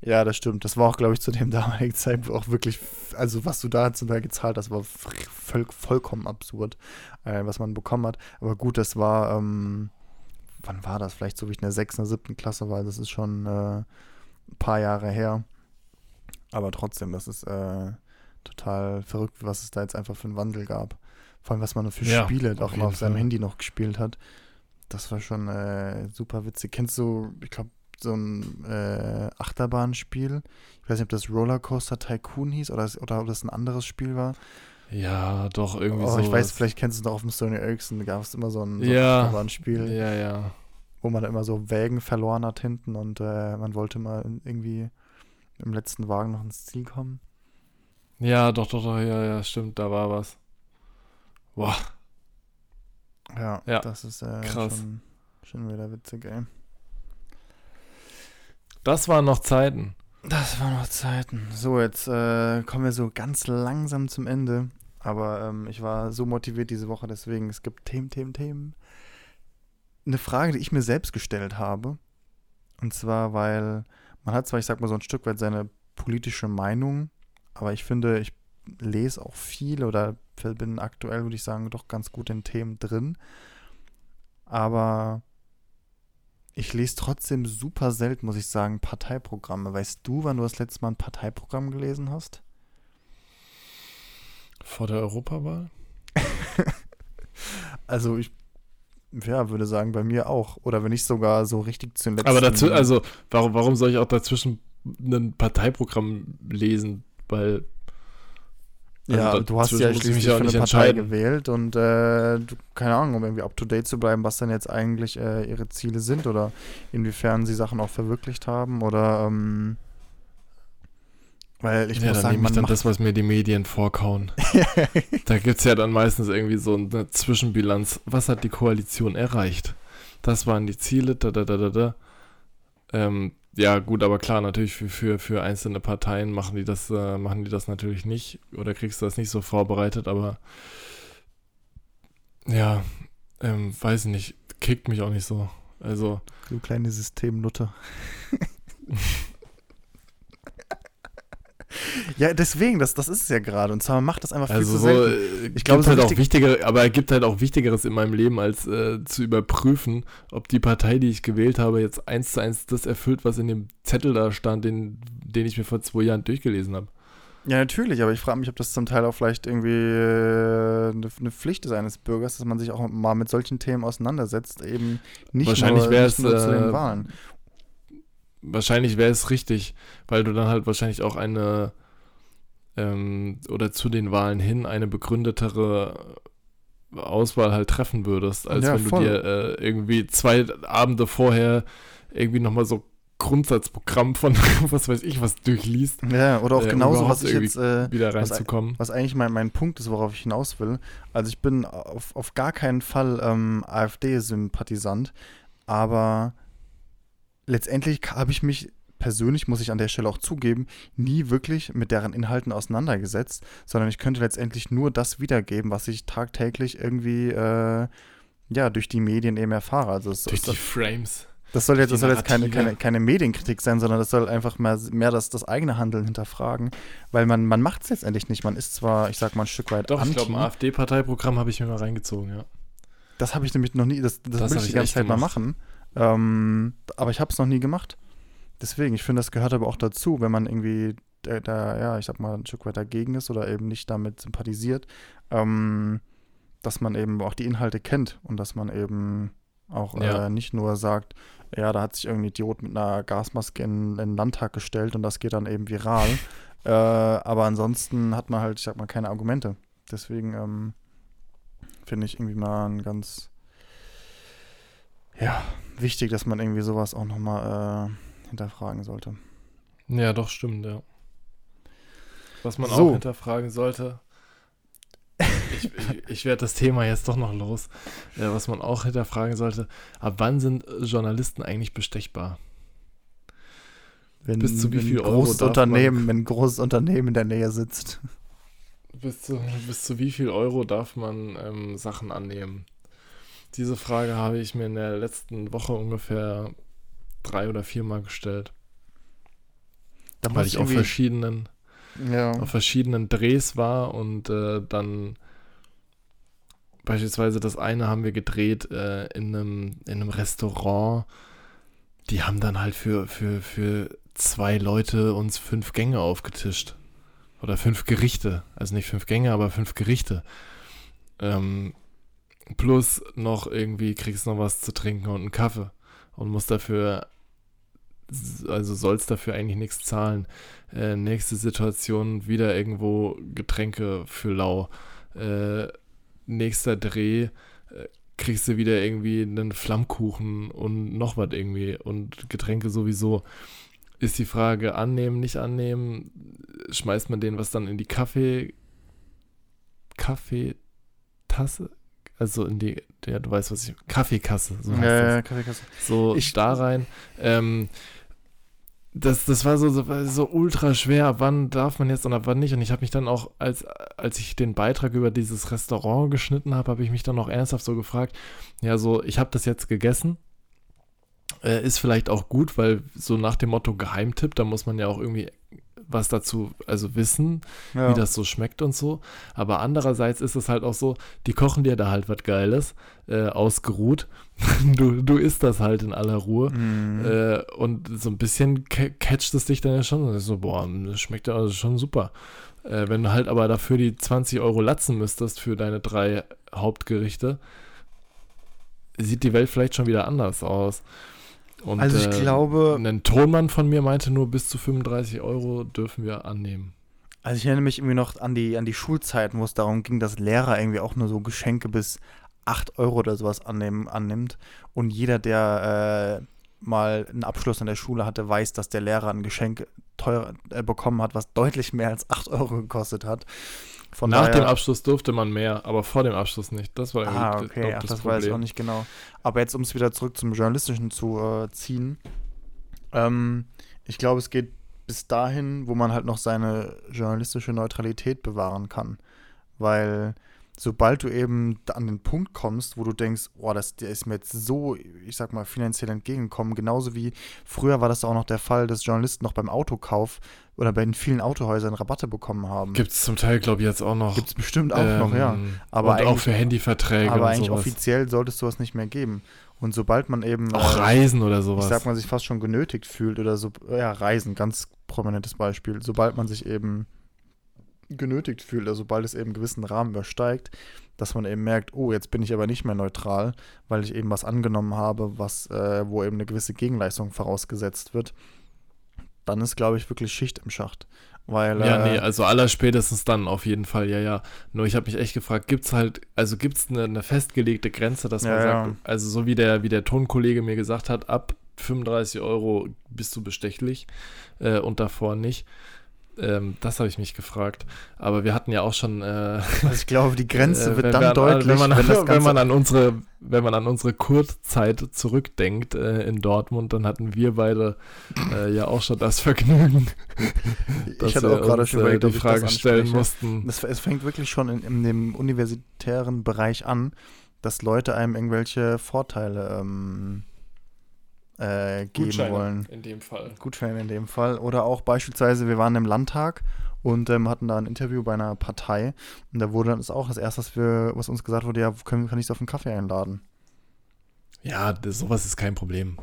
Ja, das stimmt. Das war auch, glaube ich, zu dem damaligen Zeitpunkt auch wirklich, also was du da zum Teil gezahlt hast, war voll, vollkommen absurd, äh, was man bekommen hat. Aber gut, das war, ähm, wann war das? Vielleicht so wie ich in der sechsten oder siebten Klasse war. Das ist schon äh, ein paar Jahre her. Aber trotzdem, das ist äh, total verrückt, was es da jetzt einfach für einen Wandel gab. Vor allem, was man für Ja, Spiele auch jeden auf seinem Fall. Handy noch gespielt hat. Das war schon äh, super witzig. Kennst du, ich glaube, so ein äh, Achterbahnspiel? Ich weiß nicht, ob das Rollercoaster Tycoon hieß oder, oder ob das ein anderes Spiel war. Ja, doch, irgendwie Oh, so. ich weiß, vielleicht kennst du es noch auf dem Sony Ericsson, da gab es immer so ein, so ein Ja. Achterbahnspiel, Ja, ja. wo man immer so Wägen verloren hat hinten und äh, man wollte mal irgendwie im letzten Wagen noch ins Ziel kommen. Ja, doch, doch, doch, ja, ja, stimmt, da war was. Boah. Ja, Ja. das ist äh, Krass. Schon, schon wieder witzig, ey. Das waren noch Zeiten. Das waren noch Zeiten. So, jetzt äh, kommen wir so ganz langsam zum Ende. Aber ähm, ich war so motiviert diese Woche, deswegen, es gibt Themen, Themen, Themen. Eine Frage, die ich mir selbst gestellt habe. Und zwar, weil man hat zwar, ich sag mal, so ein Stück weit seine politische Meinung, aber ich finde, ich lese auch viel oder bin aktuell, würde ich sagen, doch ganz gut in Themen drin. Aber ich lese trotzdem super selten, muss ich sagen, Parteiprogramme. Weißt du, wann du das letzte Mal ein Parteiprogramm gelesen hast? Vor der Europawahl? Also ich ja, würde sagen, bei mir auch. Oder wenn nicht sogar so richtig zu den letzten. Aber dazu, also, warum, warum soll ich auch dazwischen ein Parteiprogramm lesen? Weil. Ja, also du hast ja schließlich auch für eine Partei gewählt und äh, du, keine Ahnung, um irgendwie up to date zu bleiben, was dann jetzt eigentlich äh, ihre Ziele sind oder inwiefern sie Sachen auch verwirklicht haben oder ähm, weil ich ja, muss dann sagen, nehme ich dann das, was mir die Medien vorkauen. Da gibt es ja dann meistens irgendwie so eine Zwischenbilanz. Was hat die Koalition erreicht? Das waren die Ziele, da, da, da, da, da. Ähm, ja, gut, aber klar, natürlich für, für, für einzelne Parteien machen die das, äh, machen die das natürlich nicht oder kriegst du das nicht so vorbereitet, aber ja, ähm, weiß ich nicht, kickt mich auch nicht so. Also, du kleine Systemnutte. ja, deswegen, das, das ist es ja gerade. Und zwar macht das einfach viel also zu so, selten. äh, Ich glaube, so halt auch wichtigere, aber es gibt halt auch Wichtigeres in meinem Leben, als äh, zu überprüfen, ob die Partei, die ich gewählt habe, jetzt eins zu eins das erfüllt, was in dem Zettel da stand, den, den ich mir vor zwei Jahren durchgelesen habe. Ja, natürlich, aber ich frage mich, ob das zum Teil auch vielleicht irgendwie äh, eine, eine Pflicht ist eines Bürgers, dass man sich auch mal mit solchen Themen auseinandersetzt, eben nicht Wahrscheinlich nur, nicht nur zu den äh, Wahlen. Wahrscheinlich wäre es richtig, weil du dann halt wahrscheinlich auch eine ähm, oder zu den Wahlen hin eine begründetere Auswahl halt treffen würdest, als Ja, wenn du voll. dir äh, irgendwie zwei Abende vorher irgendwie nochmal so Grundsatzprogramm von was weiß ich was durchliest, Ja, oder auch äh, genauso, was ich jetzt, äh, wieder was- reinzukommen. was eigentlich mein, mein Punkt ist, worauf ich hinaus will. Also ich bin auf, auf gar keinen Fall ähm, AfD-Sympathisant, aber letztendlich habe ich mich persönlich, muss ich an der Stelle auch zugeben, nie wirklich mit deren Inhalten auseinandergesetzt, sondern ich könnte letztendlich nur das wiedergeben, was ich tagtäglich irgendwie äh, ja, durch die Medien eben erfahre. Also es, Durch das, die Frames. das soll jetzt, das soll jetzt keine, keine, keine Medienkritik sein, sondern das soll einfach mehr, mehr das, das eigene Handeln hinterfragen, weil man, man macht es letztendlich nicht. Man ist zwar, ich sag mal, ein Stück weit Doch, ich anti. glaube, ein AfD-Parteiprogramm habe ich mir mal reingezogen, ja. das habe ich nämlich noch nie, das, das, Das will ich die ich ganze Zeit mal gemacht. machen. Ähm, aber ich habe es noch nie gemacht. Deswegen, ich finde, das gehört aber auch dazu, wenn man irgendwie da, da, ja, ich sag mal, ein Stück weit dagegen ist oder eben nicht damit sympathisiert, ähm, dass man eben auch die Inhalte kennt und dass man eben auch Ja. äh, nicht nur sagt, ja, da hat sich irgendein Idiot mit einer Gasmaske in, in den Landtag gestellt und das geht dann eben viral. äh, aber ansonsten hat man halt, ich sag mal, keine Argumente. Deswegen ähm, finde ich irgendwie mal ein ganz ja, wichtig, dass man irgendwie sowas auch nochmal äh, hinterfragen sollte. Ja, doch, stimmt, ja. Was man So. auch hinterfragen sollte. Ich, ich, ich werde das Thema jetzt doch noch los. Ja, was man auch hinterfragen sollte, ab wann sind Journalisten eigentlich bestechbar? Wenn, Bis zu wie viel ein Euro großes darf Unternehmen, man- wenn ein großes Unternehmen in der Nähe sitzt. Bis zu, bis zu wie viel Euro darf man ähm, Sachen annehmen? Diese Frage habe ich mir in der letzten Woche ungefähr drei oder viermal gestellt, Da weil ich auf verschiedenen ja, auf verschiedenen Drehs war und äh, dann beispielsweise das eine haben wir gedreht äh, in, einem, in einem Restaurant. Die haben dann halt für, für, für zwei Leute uns fünf Gänge aufgetischt. Oder fünf Gerichte. Also nicht fünf Gänge, aber fünf Gerichte. Ähm, plus noch irgendwie kriegst noch was zu trinken und einen Kaffee. Und musst dafür, also sollst dafür eigentlich nichts zahlen. Äh, nächste Situation, wieder irgendwo Getränke für lau. Äh, nächster Dreh, äh, kriegst du wieder irgendwie einen Flammkuchen und noch was irgendwie und Getränke sowieso. Ist die Frage annehmen, nicht annehmen? Schmeißt man denen was dann in die Kaffee, Kaffeetasse? Also in die, ja, du weißt, was ich, Kaffeekasse, so heißt Ja, das. ja, Kaffeekasse. so Ich- da rein. Ähm, das, das war so, so, so ultra schwer, ab wann darf man jetzt und ab wann nicht. Und ich habe mich dann auch, als, als ich den Beitrag über dieses Restaurant geschnitten habe, habe ich mich dann auch ernsthaft so gefragt, ja, so, ich habe das jetzt gegessen. Äh, ist vielleicht auch gut, weil so nach dem Motto Geheimtipp, da muss man ja auch irgendwie was dazu, also wissen, Ja. wie das so schmeckt und so. Aber andererseits ist es halt auch so, die kochen dir da halt was Geiles, äh, ausgeruht. du, du isst das halt in aller Ruhe. Mhm. Äh, und so ein bisschen ca- catcht es dich dann ja schon. Und ist so, boah, das schmeckt ja also schon super. Äh, wenn du halt aber dafür die 20 Euro latzen müsstest für deine drei Hauptgerichte, sieht die Welt vielleicht schon wieder anders aus. Und, also ich äh, glaube, ein Tonmann von mir meinte nur, bis zu 35 Euro dürfen wir annehmen. also ich erinnere mich irgendwie noch an die, an die Schulzeiten, wo es darum ging, dass Lehrer irgendwie auch nur so Geschenke bis 8 Euro oder sowas annehmen, annimmt. Und jeder, der äh, mal einen Abschluss an der Schule hatte, weiß, dass der Lehrer ein Geschenk teuer äh, bekommen hat, was deutlich mehr als 8 Euro gekostet hat. Von Nach daher, dem Abschluss durfte man mehr, aber vor dem Abschluss nicht. Das war irgendwie Ah, okay, glaub, ach, das das weiß ich Problem. auch nicht genau. Aber jetzt, um es wieder zurück zum Journalistischen zu äh, ziehen, ähm, ich glaube, es geht bis dahin, wo man halt noch seine journalistische Neutralität bewahren kann. Weil sobald du eben an den Punkt kommst, wo du denkst, oh, das, der ist mir jetzt so, ich sag mal, finanziell entgegengekommen, genauso wie früher war das auch noch der Fall, dass Journalisten noch beim Autokauf oder bei den vielen Autohäusern Rabatte bekommen haben. Gibt es zum Teil, glaube ich, jetzt auch noch. Gibt es bestimmt auch noch, ja. Ähm, Aber und auch für Handyverträge Aber eigentlich sowas. offiziell sollte es sowas nicht mehr geben. Und sobald man eben, Auch äh, Reisen oder ich sowas. sag mal, sich fast schon genötigt fühlt oder so, ja, Reisen, ganz prominentes Beispiel, sobald man sich eben genötigt fühlt, oder sobald es eben einen gewissen Rahmen übersteigt, dass man eben merkt, oh, jetzt bin ich aber nicht mehr neutral, weil ich eben was angenommen habe, was, äh, wo eben eine gewisse Gegenleistung vorausgesetzt wird, dann ist, glaube ich, wirklich Schicht im Schacht. Weil, ja, äh, nee, also allerspätestens dann auf jeden Fall, ja, ja. Nur ich habe mich echt gefragt, gibt's halt, also gibt's eine, eine festgelegte Grenze, dass man Ja, sagt, ja. also so wie der, wie der Tonkollege mir gesagt hat, ab 35 Euro bist du bestechlich äh, und davor nicht. Ähm, das habe ich mich gefragt. Aber wir hatten ja auch schon. Äh, also ich glaube, die Grenze äh, wird wenn dann an- deutlich, wenn man, wenn das wenn Ganze man an unsere, wenn man an unsere Kurzzeit zurückdenkt äh, in Dortmund, dann hatten wir beide äh, ja auch schon das Vergnügen, dass ich hatte wir auch gerade uns, schon äh, überlegt, die ich das Frage stellen mussten. Es, es fängt wirklich schon in, in dem universitären Bereich an, dass Leute einem irgendwelche Vorteile ähm, äh, geben wollen. in dem Fall. Gutscheine in dem Fall. Oder auch beispielsweise, wir waren im Landtag und ähm, hatten da ein Interview bei einer Partei und da wurde das auch das erste, was, wir, was uns gesagt wurde, ja, können, kann ich sie auf einen Kaffee einladen? Ja, das, sowas ist kein Problem.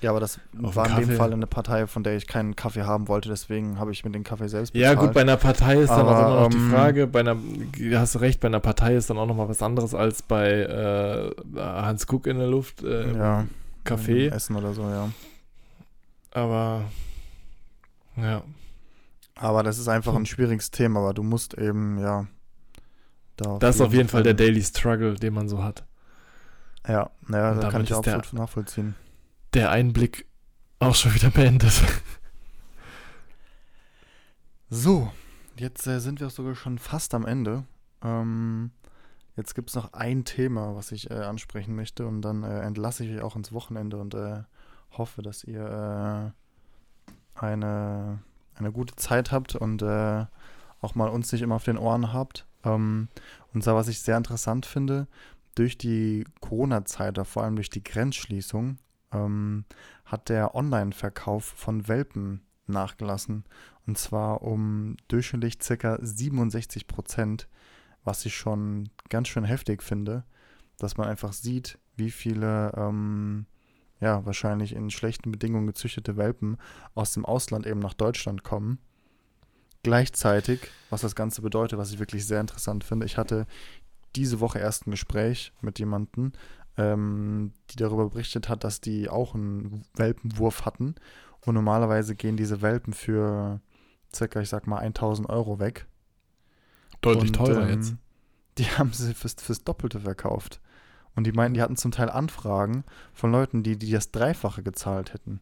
Ja, aber das Auf war in dem? Fall eine Partei, von der ich keinen Kaffee haben wollte, deswegen habe ich mir den Kaffee selbst Ja, bezahlt. gut, bei einer Partei ist dann auch Aber, immer noch die ähm, Frage, bei einer, du hast recht, bei einer Partei ist dann auch noch mal was anderes als bei äh, Hans Kuck in der Luft, äh, im ja, Café. Essen oder so, ja. Aber ja, Aber das ist einfach ein schwieriges Thema, aber du musst eben, ja. Da das ist auf jeden Fall der Daily Struggle, den man so hat. Ja, naja, da kann ich auch der- absolut nachvollziehen. Der Einblick auch schon wieder beendet. So, jetzt äh, sind wir sogar schon fast am Ende. Ähm, jetzt gibt es noch ein Thema, was ich äh, ansprechen möchte und dann äh, entlasse ich euch auch ins Wochenende und äh, hoffe, dass ihr äh, eine, eine gute Zeit habt und äh, auch mal uns nicht immer auf den Ohren habt. Ähm, und zwar, was ich sehr interessant finde, durch die Corona-Zeit, vor allem durch die Grenzschließung, ähm, hat der Online-Verkauf von Welpen nachgelassen. Und zwar um durchschnittlich circa 67 Prozent, was ich schon ganz schön heftig finde, dass man einfach sieht, wie viele, ähm, ja, wahrscheinlich in schlechten Bedingungen gezüchtete Welpen aus dem Ausland eben nach Deutschland kommen. Gleichzeitig, was das Ganze bedeutet, was ich wirklich sehr interessant finde, ich hatte diese Woche erst ein Gespräch mit jemandem, ähm, die darüber berichtet hat, dass die auch einen Welpenwurf hatten. Und normalerweise gehen diese Welpen für circa, ich sag mal, 1000 Euro weg. Deutlich Und, teurer ähm, jetzt. Die haben sie fürs, fürs Doppelte verkauft. Und die meinten, die hatten zum Teil Anfragen von Leuten, die, die das Dreifache gezahlt hätten.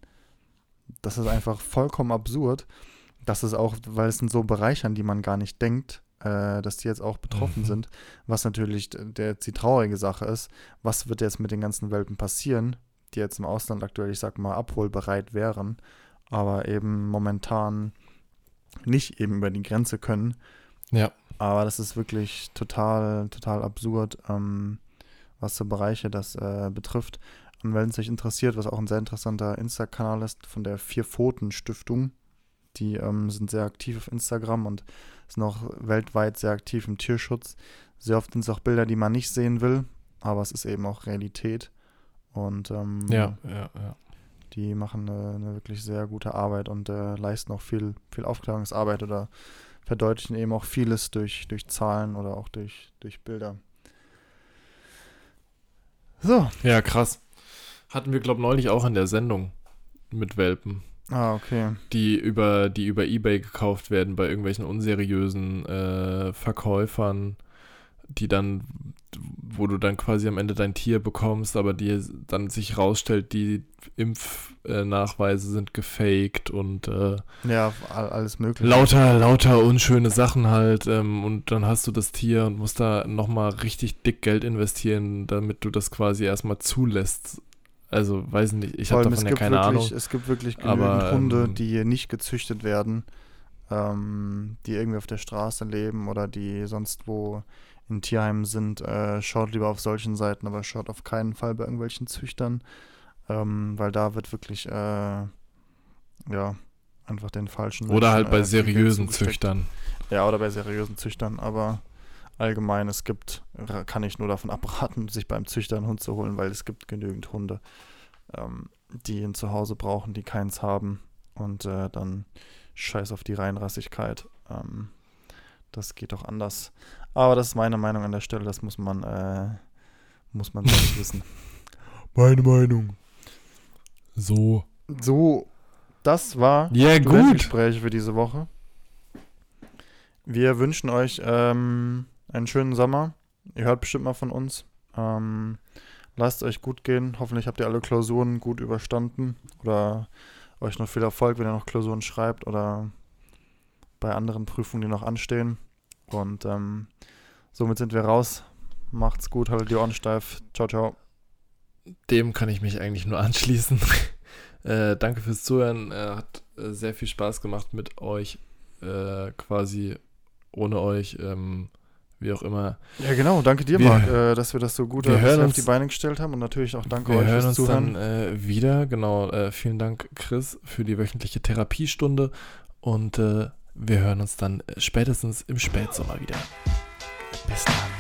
Das ist einfach vollkommen absurd. Das ist auch, weil es sind so Bereiche, an die man gar nicht denkt, äh, dass die jetzt auch betroffen Mhm. sind, was natürlich der, die traurige Sache ist. Was wird jetzt mit den ganzen Welpen passieren, die jetzt im Ausland aktuell, ich sag mal, abholbereit wären, aber eben momentan nicht eben über die Grenze können. Ja. Aber das ist wirklich total, total absurd, ähm, was so Bereiche das äh, betrifft. Und wenn es euch interessiert, was auch ein sehr interessanter Insta-Kanal ist, von der Vier-Pfoten-Stiftung, die ähm, sind sehr aktiv auf Instagram und sind auch weltweit sehr aktiv im Tierschutz. Sehr oft sind es auch Bilder, die man nicht sehen will, aber es ist eben auch Realität. Und ähm, Ja, ja, ja. die machen eine, eine wirklich sehr gute Arbeit und äh, leisten auch viel, viel Aufklärungsarbeit oder verdeutlichen eben auch vieles durch, durch Zahlen oder auch durch, durch Bilder. So. Ja, krass. Hatten wir, glaube ich, neulich auch in der Sendung mit Welpen, Ah, okay. die über, die über Ebay gekauft werden bei irgendwelchen unseriösen äh, Verkäufern, die dann, wo du dann quasi am Ende dein Tier bekommst, aber die dann sich rausstellt, die Impfnachweise sind gefaked und äh, Ja, all, alles mögliche. lauter, lauter unschöne Sachen halt. Ähm, und dann hast du das Tier und musst da nochmal richtig dick Geld investieren, damit du das quasi erstmal zulässt. Also, weiß nicht, ich habe davon ja keine wirklich, Ahnung. Es gibt wirklich genügend Aber, Hunde, ähm, die nicht gezüchtet werden, ähm, die irgendwie auf der Straße leben oder die sonst wo in Tierheimen sind. Äh, schaut lieber auf solchen Seiten, aber schaut auf keinen Fall bei irgendwelchen Züchtern, ähm, weil da wird wirklich, äh, ja, einfach den falschen. Oder halt bei äh, seriösen. Züchtern. Ja, oder bei seriösen Züchtern, aber allgemein, es gibt, kann ich nur davon abraten, sich beim Züchter einen Hund zu holen, weil es gibt genügend Hunde, ähm, die ein Zuhause brauchen, die keins haben und äh, dann scheiß auf die Reinrassigkeit. Ähm, das geht doch anders. Aber das ist meine Meinung an der Stelle, das muss man, äh, muss man selbst wissen. Meine Meinung. So. So, das war Ja, gut. Studentengespräche für diese Woche. Wir wünschen euch ähm, einen schönen Sommer. Ihr hört bestimmt mal von uns. Ähm, lasst euch gut gehen. Hoffentlich habt ihr alle Klausuren gut überstanden. Oder euch noch viel Erfolg, wenn ihr noch Klausuren schreibt oder bei anderen Prüfungen, die noch anstehen. Und ähm, somit sind wir raus. Macht's gut, haltet die Ohren steif. Ciao, ciao. Dem kann ich mich eigentlich nur anschließen. äh, danke fürs Zuhören. Äh, hat äh, sehr viel Spaß gemacht mit euch. Äh, quasi ohne euch. Ähm, wie auch immer. Ja, genau. Danke dir, Wir- Marc, äh, dass wir das so gut wir äh, hören auf uns- die Beine gestellt haben. Und natürlich auch danke Wir euch hören fürs uns Zuhören. dann äh, wieder. Genau. Äh, vielen Dank, Chris, für die wöchentliche Therapiestunde. Und wir hören uns dann spätestens im Spätsommer wieder. Bis dann.